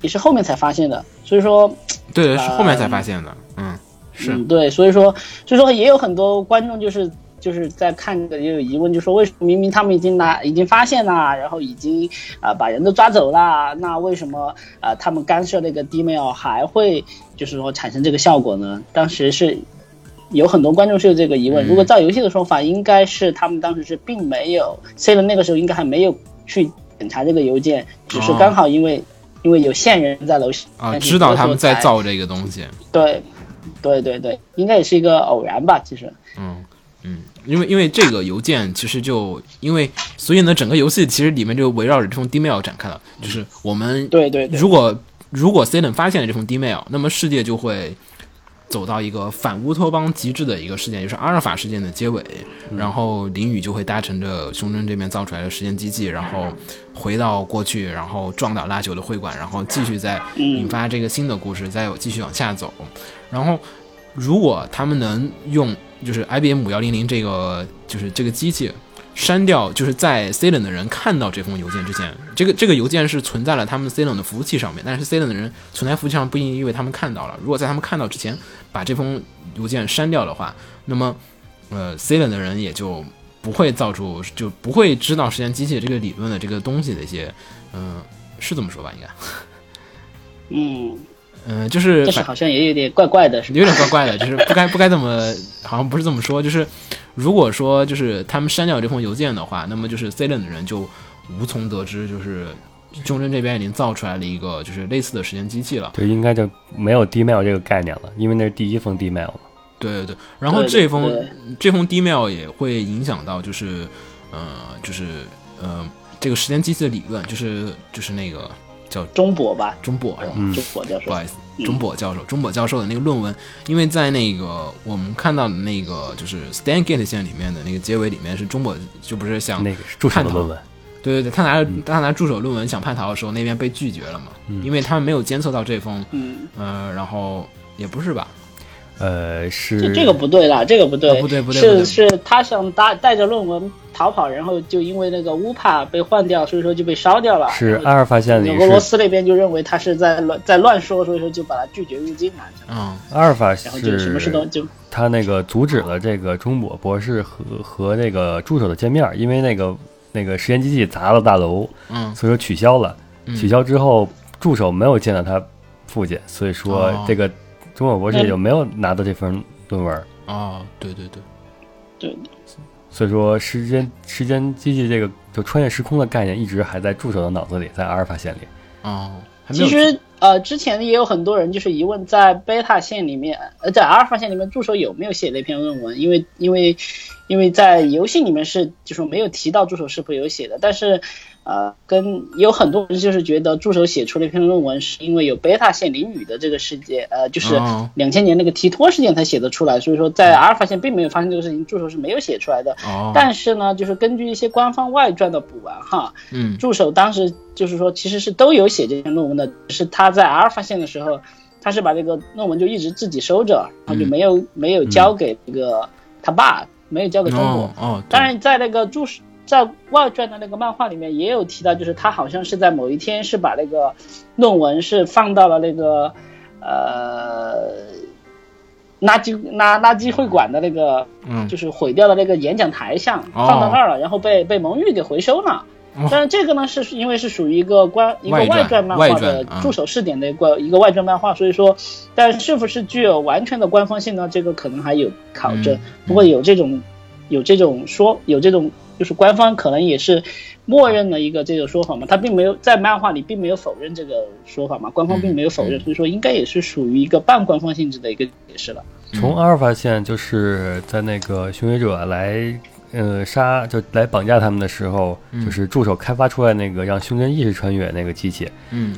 也是后面才发现的，所以说对对是后面才发现的，嗯，是。嗯对，所以说所以说也有很多观众就是就是在看这个也有疑问，就说为什么明明他们已经拿已经发现了，然后已经啊、把人都抓走了，那为什么啊、他们干涉那个 D mail 还会就是说产生这个效果呢？当时是。有很多观众是有这个疑问，嗯如果照游戏的说法，应该是他们当时是并没有 C 的那个时候应该还没有去检查这个邮件，只是哦刚好因为、因为有线人在楼下啊，知道他们在造这个东西，对，对对对，应该也是一个偶然吧，其实。嗯嗯，因为因为这个邮件其实就因为所以呢，整个游戏其实里面就围绕着这封 email 展开了，就是我们对对对如果如果 C 等发现了这封 D mail，那么世界就会。走到一个反乌托邦极致的一个事件，就是阿尔法事件的结尾，然后林宇就会搭乘着胸针这边造出来的时间机器，然后回到过去，然后撞倒拉九的会馆，然后继续再引发这个新的故事，再继续往下走。然后，如果他们能用就是 IBM 五幺零零这个就是这个机器删掉，就是在 C 冷的人看到这封邮件之前，这个这个邮件是存在了他们 C 冷的服务器上面，但是 C 冷的人存在服务器上不一定因为他们看到了，如果在他们看到之前把这封邮件删掉的话，那么呃 C 冷的人也就不会造出就不会知道时间机器这个理论的这个东西的一些，嗯、是这么说吧？应该，嗯，嗯、就是但是反好像也有点怪怪的，是吧？有点怪怪的，就是不该不该这么，好像不是这么说。就是如果说就是他们删掉这封邮件的话，那么就是 C 冷的人就无从得知，就是中贞这边已经造出来了一个就是类似的时间机器了。对，应该就没有 D-mail 这个概念了，因为那是第一封 D-mail 嘛。对对对，然后这封对这封 D-mail 也会影响到就是呃就是呃这个时间机器的理论，就是就是那个叫中博吧，中博是吧？嗯。中博教授。不好意思，嗯。中博教授，中博教授的那个论文，因为在那个我们看到的那个就是 Stan Gate 线里面的那个结尾里面是中博就不是想那个是助手的论文，对对对，他拿着他拿助手论文想叛逃的时候，那边被拒绝了嘛，因为他们没有监测到这封，嗯，呃，然后也不是吧，呃，是这这个不对啦，这个不对，啊不对不对是是他想带带着论文逃跑，然后就因为那个乌帕被换掉，所以说就被烧掉了。是阿尔法线里俄罗斯那边就认为他是在乱在乱说，所以说就把他拒绝入境了。嗯阿尔法然后就什么事都就他那个阻止了这个中博博士和和这个助手的见面，因为那个那个实验机器砸了大楼，嗯所以说取消了。嗯取消之后，助手没有见到他父亲，所以说哦这个中国博士也就没有拿到这份论文。啊，对对对，对所以说，时间时间机器这个就穿越时空的概念一直还在助手的脑子里，在阿尔法线里。哦，还没有其实呃，之前也有很多人就是疑问，在贝塔线里面，呃，在阿尔法线里面，助手有没有写那篇论文？因为因为因为在游戏里面是就说没有提到助手是不有写的，但是呃，跟有很多人就是觉得助手写出了一篇论文是因为有贝塔线淋雨的这个事件，呃，就是哦。两千年那个提托事件才写得出来，所以说在阿尔法线并没有发生这个事情，助手是没有写出来的。哦，但是呢，就是根据一些官方外传的补完哈，嗯助手当时就是说，其实是都有写这篇论文的，只是他在阿尔法线的时候，他是把这个论文就一直自己收着，然后就没有、没有交给这个他爸，没有交给中国。哦哦，当然，在那个注释在外传的那个漫画里面也有提到，就是他好像是在某一天是把那个论文是放到了那个呃垃圾垃垃圾会馆的那个嗯就是毁掉的那个演讲台上，哦放到那儿了，然后被被蒙玉给回收了。哦但是这个呢，是因为是属于一个关一个外传漫画的助手试点的一个一个外传漫画，所以说，但是不是具有完全的官方性呢？这个可能还有考证嗯。不过有这种有这种说有这种就是官方可能也是默认了一个这个说法嘛，他并没有在漫画里并没有否认这个说法嘛，官方并没有否认，嗯所以说应该也是属于一个半官方性质的一个解释了。从阿尔法线就是在那个巡回者来呃杀就来绑架他们的时候，嗯。就是助手开发出来那个让胸针意识穿越那个机器，嗯，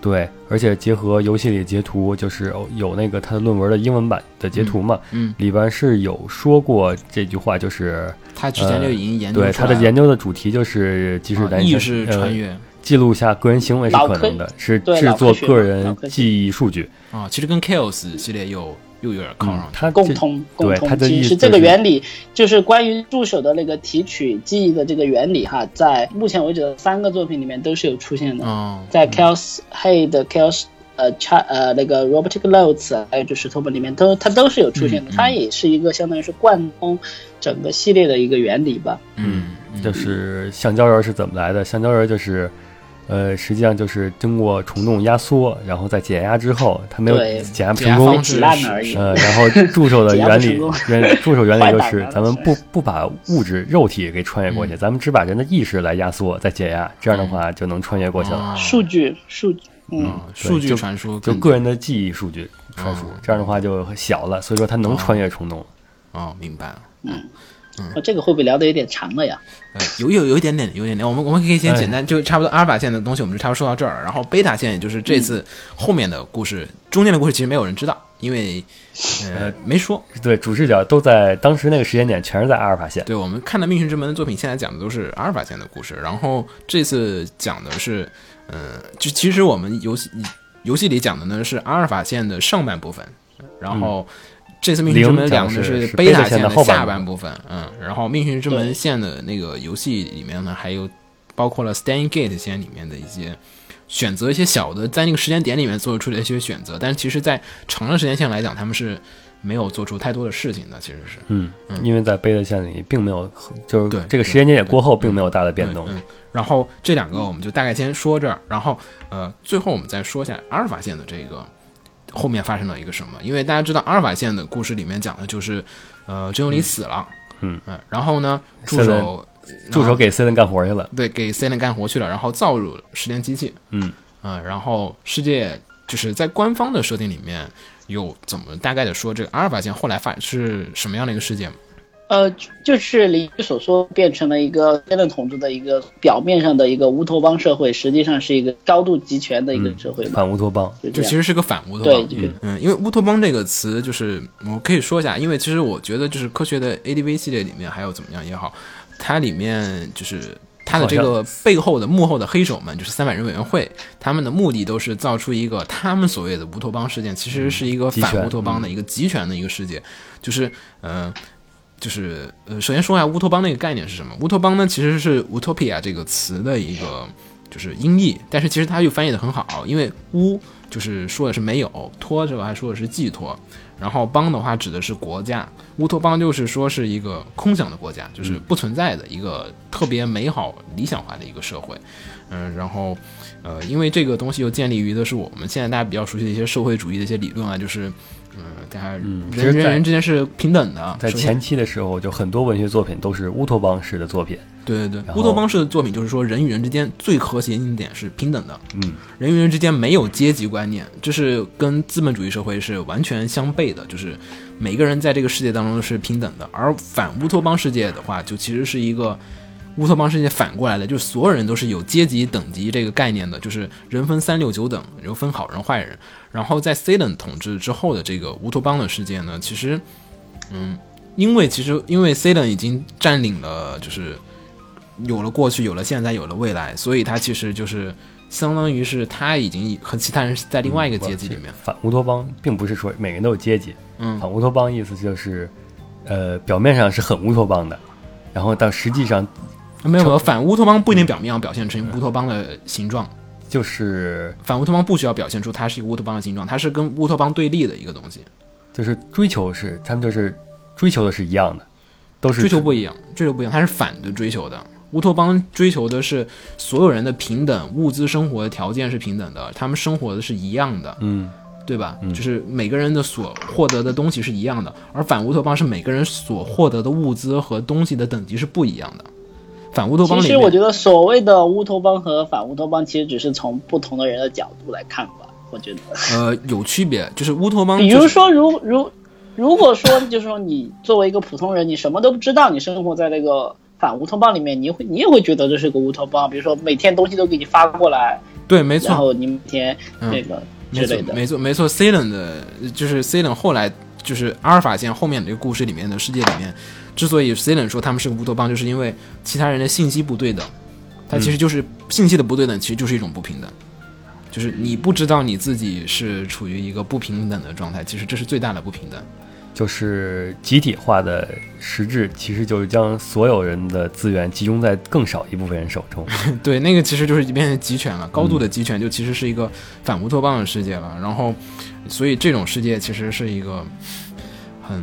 对，而且结合游戏里截图，就是有有那个他的论文的英文版的截图嘛，嗯，里边是有说过这句话，就是他之前就已经研究对他的研究的主题就是即时啊单意识穿呃越记录下个人行为是可能的，是制作个人记忆数据。啊，其实跟 Chaos 系列又又有点靠嗯上，去，共他这通共通，其实这个原理就是关于助手的那个提取记忆的这个原理哈，在目前为止的三个作品里面都是有出现的，嗯，在 Chaos Head、Chaos 呃 c h 呃那个 Robotic Notes 还有就石头本里面都它都是有出现的，它也是一个相当于是贯通整个系列的一个原理吧。嗯，嗯就是橡胶人是怎么来的？橡胶人就是，呃，实际上就是经过虫洞压缩，然后在减压之后，它没有对减压成功呃，然后助手的原理成功，原助手原理就是 咱们不不把物质肉体给穿越过去，嗯。咱们只把人的意识来压缩再解压，这样的话就能穿越过去了。啊。数据数据，嗯，嗯，数据传输就更个人的记忆数据传输哦，这样的话就小了，所以说它能穿越虫洞。哦，明白了。哦这个会不会聊得有点长了呀？呃，有有有一点点，有一点点。我们我们可以先哎简单，就差不多阿尔法线的东西，我们就差不多说到这儿。然后贝塔线，也就是这次后面的故事，中间的故事其实没有人知道，因为呃没说。对，主视角都在当时那个时间点，全是在阿尔法线。对我们看的《命运之门》的作品，现在讲的都是阿尔法线的故事，然后这次讲的是，呃，就其实我们游戏游戏里讲的呢是阿尔法线的上半部分，然后这次命运之门两个讲的是贝塔线的下半部分，嗯，然后命运之门线的那个游戏里面呢，还有包括了 Stain Gate 线里面的一些选择，一些小的在那个时间点里面做出的一些选择，但是其实在长的时间线来讲，他们是没有做出太多的事情的，其实是。嗯，嗯因为在贝塔线里并没有，就是对这个时间节点过后并没有大的变动。嗯。嗯然后这两个我们就大概先说这儿，然后呃，最后我们再说一下阿尔法线的这个后面发生了一个什么？因为大家知道阿尔法线的故事里面讲的就是，呃，真由里死了，嗯然后呢，助手助手给 C 伦干活去了。对给 C 伦干活去了，然后造入时间机器，嗯嗯，然后世界就是在官方的设定里面有怎么大概的说这个阿尔法线后来发是什么样的一个世界吗？呃，就就是邻居所说，变成了一个现任统治的一个表面上的一个乌托邦社会，实际上是一个高度集权的一个社会吧，反乌托邦。就。就其实是个反乌托邦，对这个嗯，因为乌托邦这个词，就是我可以说一下，因为其实我觉得就是科学的 ADV 系列里面还有怎么样也好，它里面就是它的这个背后的幕后的黑手们，就是三百人委员会，他们的目的都是造出一个他们所谓的乌托邦事件，其实是一个反乌托邦的一个集权的一个世界，就是呃。就是呃，首先说一下乌托邦那个概念是什么？乌托邦呢，其实是 utopia 这个词的一个就是音译，但是其实它又翻译的很好，因为乌就是说的是没有，托这个还说的是寄托，然后邦的话指的是国家，乌托邦就是说是一个空想的国家，就是不存在的一个特别美好理想化的一个社会，嗯，然后呃，因为这个东西又建立于的是我们现在大家比较熟悉的一些社会主义的一些理论啊，就是嗯，大家人人人之间是平等的，在前期的时候，就很多文学作品都是乌托邦式的作品。对对对，乌托邦式的作品就是说人与人之间最核心一点是平等的，嗯，人与人之间没有阶级观念，这是跟资本主义社会是完全相悖的，就是每个人在这个世界当中都是平等的。而反乌托邦世界的话，就其实是一个乌托邦世界反过来的，就是所有人都是有阶级等级这个概念的，就是人分三六九等，又分好人坏人。然后在 C 等统治之后的这个乌托邦的世界呢，其实，嗯，因为其实因为 C 等已经占领了，就是有了过去，有了现在，有了未来，所以它其实就是相当于是他已经和其他人是在另外一个阶级里面。反乌托邦并不是说每个人都有阶级，嗯反乌托邦意思就是，呃，表面上是很乌托邦的，然后但实际上没有没有，反乌托邦不一定表面要表现成乌托邦的形状，就是。反乌托邦不需要表现出它是一个乌托邦的形状，它是跟乌托邦对立的一个东西，就是追求是他们就是追求的是一样的，都是追求不一样，追求不一样，它是反的追求的。乌托邦追求的是所有人的平等，物资生活的条件是平等的，他们生活的是一样的，嗯。对吧？就是每个人的所获得的东西是一样的，而反乌托邦是每个人所获得的物资和东西的等级是不一样的。反乌托邦其实我觉得所谓的乌托邦和反乌托邦，其实只是从不同的人的角度来看吧。我觉得，呃有区别，就是乌托邦、就是，比如说，如如如果说，就是说你作为一个普通人，你什么都不知道，你生活在那个反乌托邦里面，你会你也会觉得这是个乌托邦。比如说每天东西都给你发过来，对，没错，然后你每天嗯那个之类，的。没错，没错。冷的，就是冷后来就是阿尔法线后面的这个故事里面的世界里面，之所以 C 冷说他们是个乌托邦，就是因为其他人的信息不对等，它其实就是信息的不对等，其实就是一种不平等。就是你不知道你自己是处于一个不平等的状态，其实这是最大的不平等。就是集体化的实质，其实就是将所有人的资源集中在更少一部分人手中。对，那个其实就是变成集权了，高度的集权就其实是一个反乌托邦的世界了。然后，所以这种世界其实是一个很，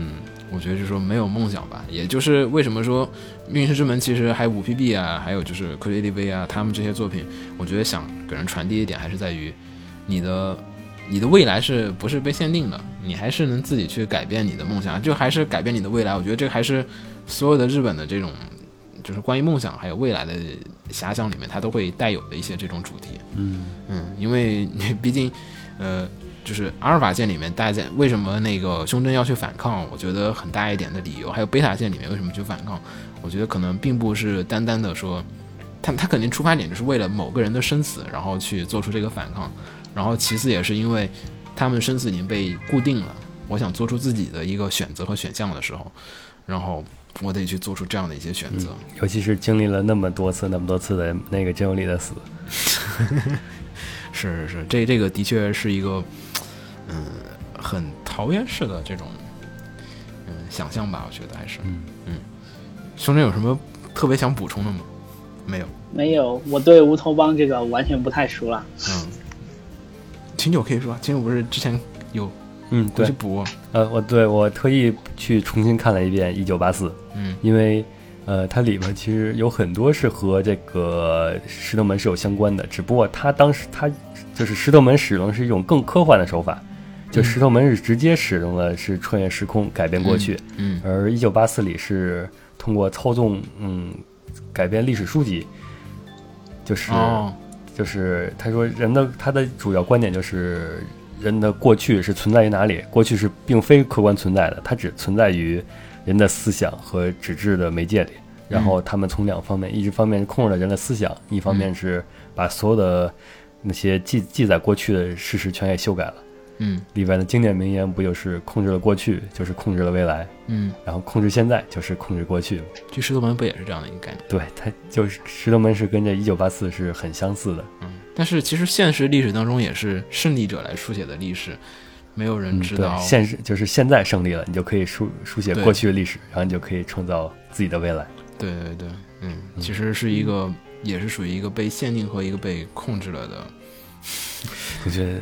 我觉得就是说没有梦想吧。也就是为什么说《命运石之门》其实还有五 PB 啊，还有就是科学 ADV 啊，他们这些作品，我觉得想给人传递一点，还是在于你的你的未来是不是被限定的？你还是能自己去改变你的梦想，就还是改变你的未来。我觉得这个还是所有的日本的这种。就是关于梦想还有未来的遐想里面，它都会带有的一些这种主题。嗯嗯，因为毕竟，呃，就是阿尔法线里面大家为什么那个胸针要去反抗？我觉得很大一点的理由，还有贝塔线里面为什么去反抗？我觉得可能并不是单单的说，他他肯定出发点就是为了某个人的生死，然后去做出这个反抗。然后其次也是因为他们的生死已经被固定了，我想做出自己的一个选择和选项的时候，然后我得去做出这样的一些选择。尤其是经历了那么多次、那么多次的那个真由里的死，是是是，这这个的确是一个，嗯，很桃园式的这种嗯想象吧，我觉得还是。嗯嗯，兄弟有什么特别想补充的吗？没有。没有，我对乌托邦这个完全不太熟了。嗯，秦九可以说，秦九不是之前有嗯，对回去，补？呃，我对我特意去重新看了一遍《一九八四》，嗯因为呃，它里面其实有很多是和这个石头门是有相关的，只不过它当时它就是石头门使用的是一种更科幻的手法，就嗯石头门是直接使用的是穿越时空改变过去，嗯而一九八四里是通过操纵嗯改变历史书籍，就是、哦，就是他说人的他的主要观点就是人的过去是存在于哪里，过去是并非客观存在的，它只存在于人的思想和纸质的媒介里。然后他们从两方面，一方面是控制了人的思想，一方面是把所有的那些记记载过去的事实全给修改了。嗯里边的经典名言不就是控制了过去，就是控制了未来，嗯，然后控制现在就是控制过去。这石头门不也是这样的一个概念？对，它就是石头门是跟这一九八四是很相似的。嗯，但是其实现实历史当中也是胜利者来书写的历史，没有人嗯，知道对，。现实就是现在胜利了，你就可以书书写过去的历史，然后你就可以创造自己的未来。对对对，嗯，其实是一个，也是属于一个被限定和一个被控制了的。我觉得，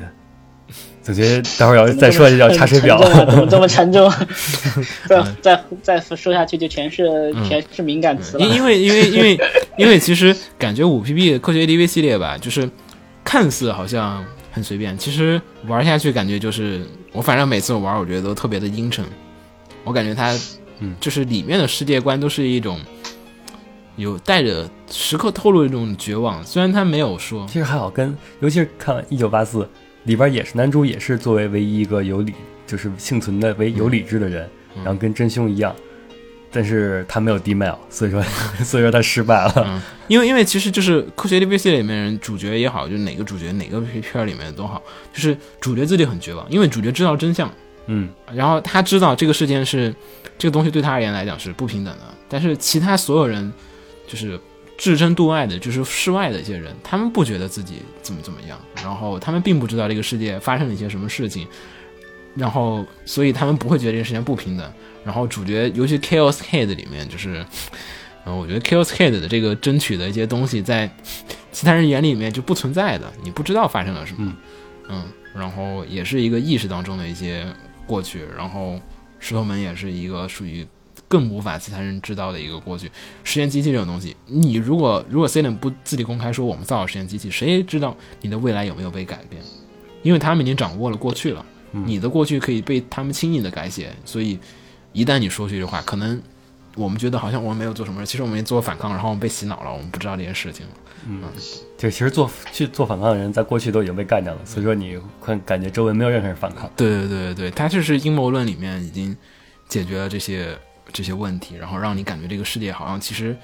总觉得待会儿要再说就要查水表。怎么这么沉重啊？怎么这么沉重？嗯再再再说下去就全是嗯全是敏感词了因。因为因为因为因为其实感觉五 PB 的科学 ADV 系列吧，就是看似好像很随便，其实玩下去感觉就是我反正每次玩，我觉得都特别的阴沉。我感觉它，嗯就是里面的世界观都是一种有带着时刻透露一种绝望，虽然他没有说，其实还好跟，尤其是看《一九八四》里边也是男主也是作为唯一一个有理，就是幸存的唯有理智的人，嗯然后跟真凶一样，但是他没有 D mail，所以说 所以说他失败了。嗯，因为因为其实就是科学列里面人主角也好，就是哪个主角哪个片儿里面都好，就是主角自己很绝望，因为主角知道真相。嗯，然后他知道这个事件是这个东西对他而言来讲是不平等的，但是其他所有人就是至真度外的，就是世外的一些人，他们不觉得自己怎么怎么样，然后他们并不知道这个世界发生了一些什么事情，然后所以他们不会觉得这个世界不平等。然后主角尤其 Chaos Head 里面就是，嗯，我觉得 Chaos Head 的这个争取的一些东西，在其他人眼里面就不存在的，你不知道发生了什么，嗯，然后也是一个意识当中的一些过去，然后石头门也是一个属于更无法其他人知道的一个过去。实验机器这种东西，你如果如果 C 冷不自己公开说我们造了实验机器，谁知道你的未来有没有被改变？因为他们已经掌握了过去了，你的过去可以被他们轻易的改写，所以一旦你说出去的话，可能我们觉得好像我们没有做什么事，其实我们做反抗，然后我们被洗脑了，我们不知道这件事情了。就其实做去做反抗的人，在过去都已经被干掉了，所以说你会感觉周围没有任何人反抗。对对对对对，它就是阴谋论里面已经解决了这些这些问题，然后让你感觉这个世界好像其实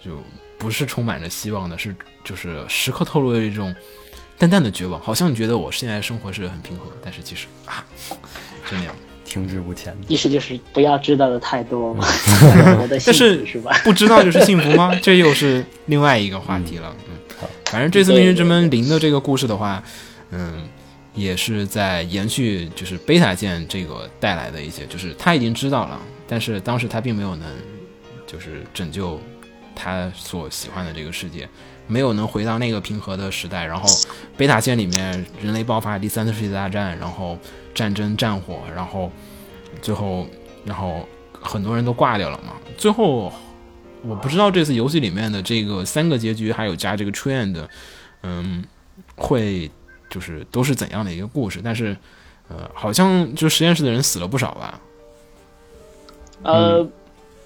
就不是充满着希望的，是就是时刻透露着一种淡淡的绝望，好像你觉得我现在生活是很平和，但是其实 啊，就那样。停滞不前。意思就是不要知道的太多嘛，但是？不知道就是幸福吗？这又是另外一个话题了。嗯，好反正这次《命运之门零》的这个故事的话，嗯，也是在延续就是贝塔舰这个带来的一些，就是他已经知道了，但是当时他并没有能就是拯救他所喜欢的这个世界。没有能回到那个平和的时代，然后贝塔线里面人类爆发第三次世界大战，然后战争战火，然后最后然后很多人都挂掉了嘛。最后我不知道这次游戏里面的这个三个结局，还有加这个 trend 的，嗯，会就是都是怎样的一个故事？但是呃，好像就实验室的人死了不少吧？呃，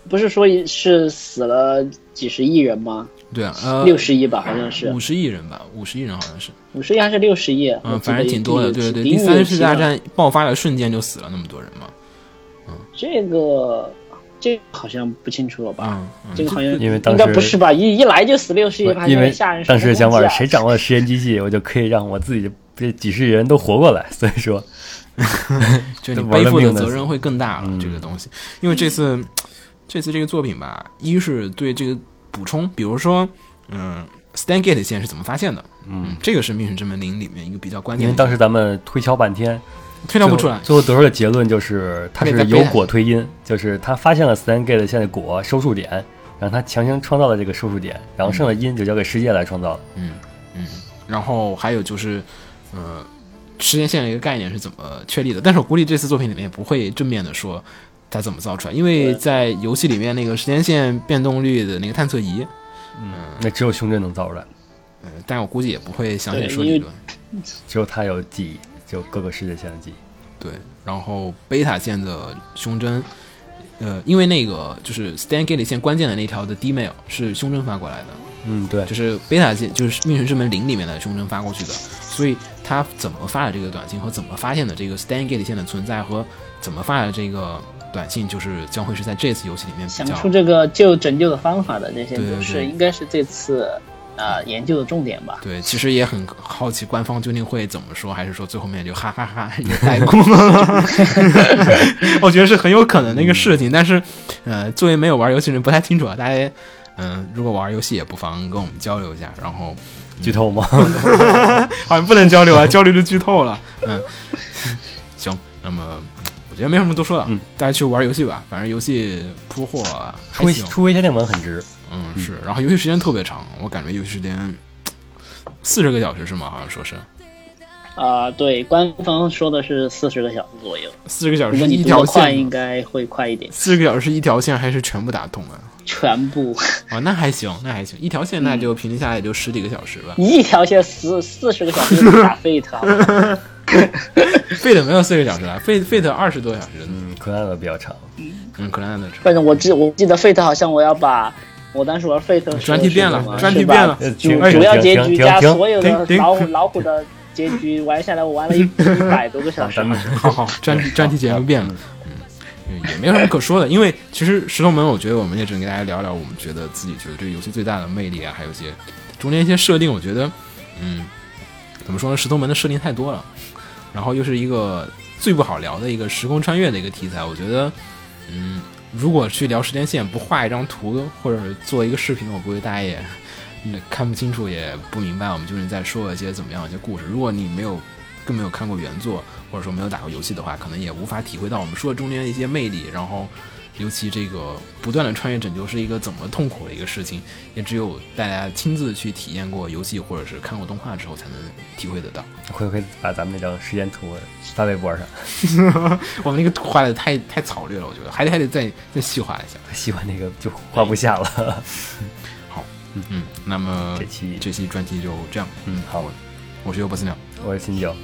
不是说是死了几十亿人吗？对啊，呃，六十亿吧，好像是五十亿人吧，五十亿人好像是，五十亿还是六十亿？嗯，反正挺多的，对对对。第三次世界大战爆发的瞬间就死了那么多人嘛，嗯这个这个好像不清楚了吧？嗯，嗯这个好像因为当应该不是吧？一一来就死六十亿，还因为吓人当。时想法谁掌握了实验机器，我就可以让我自己这几十亿人都活过来。所以说，就你玩背负的责任会更大了。嗯这个东西，因为这次这次这个作品吧，一是对这个补充，比如说，嗯，Stan Gate 线是怎么发现的？嗯，这个是《命运之门零》里面一个比较关键。因为当时咱们推敲半天，推敲不出来。最后得出的结论就是他是由果推因，就是他发现了 Stan Gate 线的果收束点，然后他强行创造了这个收束点，然后剩下的因就交给世界来创造了。嗯嗯，然后还有就是，呃，时间线的一个概念是怎么确立的？但是我估计这次作品里面也不会正面的说它怎么造出来，因为在游戏里面那个时间线变动率的那个探测仪，嗯那只有胸针能造出来，嗯，但我估计也不会详细说理论。只有他有记忆，只有各个世界线的记忆。对，然后贝塔线的胸针，呃，因为那个就是 Stan Gate 线关键的那条的 D mail 是胸针发过来的，嗯，对就，是贝塔线就是命运之门零里面的胸针发过去的，所以他怎么发的这个短信和怎么发现的这个 Stan Gate 线的存在和怎么发的这个短信，就是将会是在这次游戏里面比较想出这个救拯救的方法的那些，就是对应该是这次呃研究的重点吧。对，其实也很好奇官方究竟会怎么说，还是说最后面就哈哈哈也 带过了？我觉得是很有可能的一个事情，但是，呃，作为没有玩游戏的人不太清楚啊。大家，嗯、如果玩游戏也不妨跟我们交流一下。然后，剧透吗？好像不能交流啊，交流就剧透了。嗯，行，那么我觉得没什么多说的，嗯大家去玩游戏吧，反正游戏铺货还出行，出一些电文很值。嗯是，然后游戏时间特别长，我感觉游戏时间四十个小时是吗？好像说是啊、对，官方说的是四十个小时左右，四十个小时如果你是一条读得快，线，应该会快一点。四十个小时一条线还是全部打通啊？全部啊，那还行，那还行，一条线那就平均下来也就十几个小时吧。一条线四四十个小时就打 Fate 好吗？Fate 没有四个小时啊，Fate Fate 二十多小时的，嗯，柯南的比较长。嗯，可能的反正我记我记得 Fate 好像我要把我当时玩时候专题变了专题变了呃主主要结局加所有的老虎老虎的结局 玩下来，我玩了一 一百多个小时好 好，专题专题节目变了，嗯，也没有什么可说的，因为其实石头门，我觉得我们也只能给大家聊聊我们觉得自己觉得这个游戏最大的魅力啊，还有一些中间一些设定，我觉得，嗯，怎么说呢？石头门的设定太多了，然后又是一个最不好聊的一个时空穿越的一个题材，我觉得，嗯，如果去聊时间线，不画一张图或者做一个视频，我估计大家也。嗯看不清楚也不明白我们究竟在说一些怎么样一些故事。如果你没有更没有看过原作，或者说没有打过游戏的话，可能也无法体会到我们说的中间的一些魅力。然后，尤其这个不断的穿越拯救是一个怎么痛苦的一个事情，也只有大家亲自去体验过游戏或者是看过动画之后，才能体会得到。会不会把咱们那张时间图发微博上？我们 那个图画的太太草率了，我觉得还得还得再再细化一下。细化那个就画不下了。嗯，那么这期这期专题就这样。嗯，好，我是尤波斯鸟，我是新九，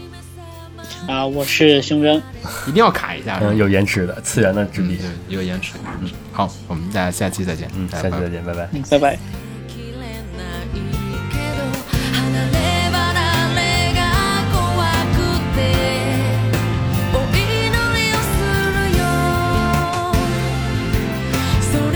啊，我是胸针，一定要卡一下。是吧嗯，有延迟的次元的质嗯，地。对，有延迟。嗯，好，我们大家下期再见。嗯，大家拜拜下期再见，拜拜。嗯拜拜。きれないけど離れ離れが怖くてお祈りをするよそれ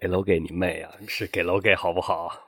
给楼给你妹啊！是给楼给好不好？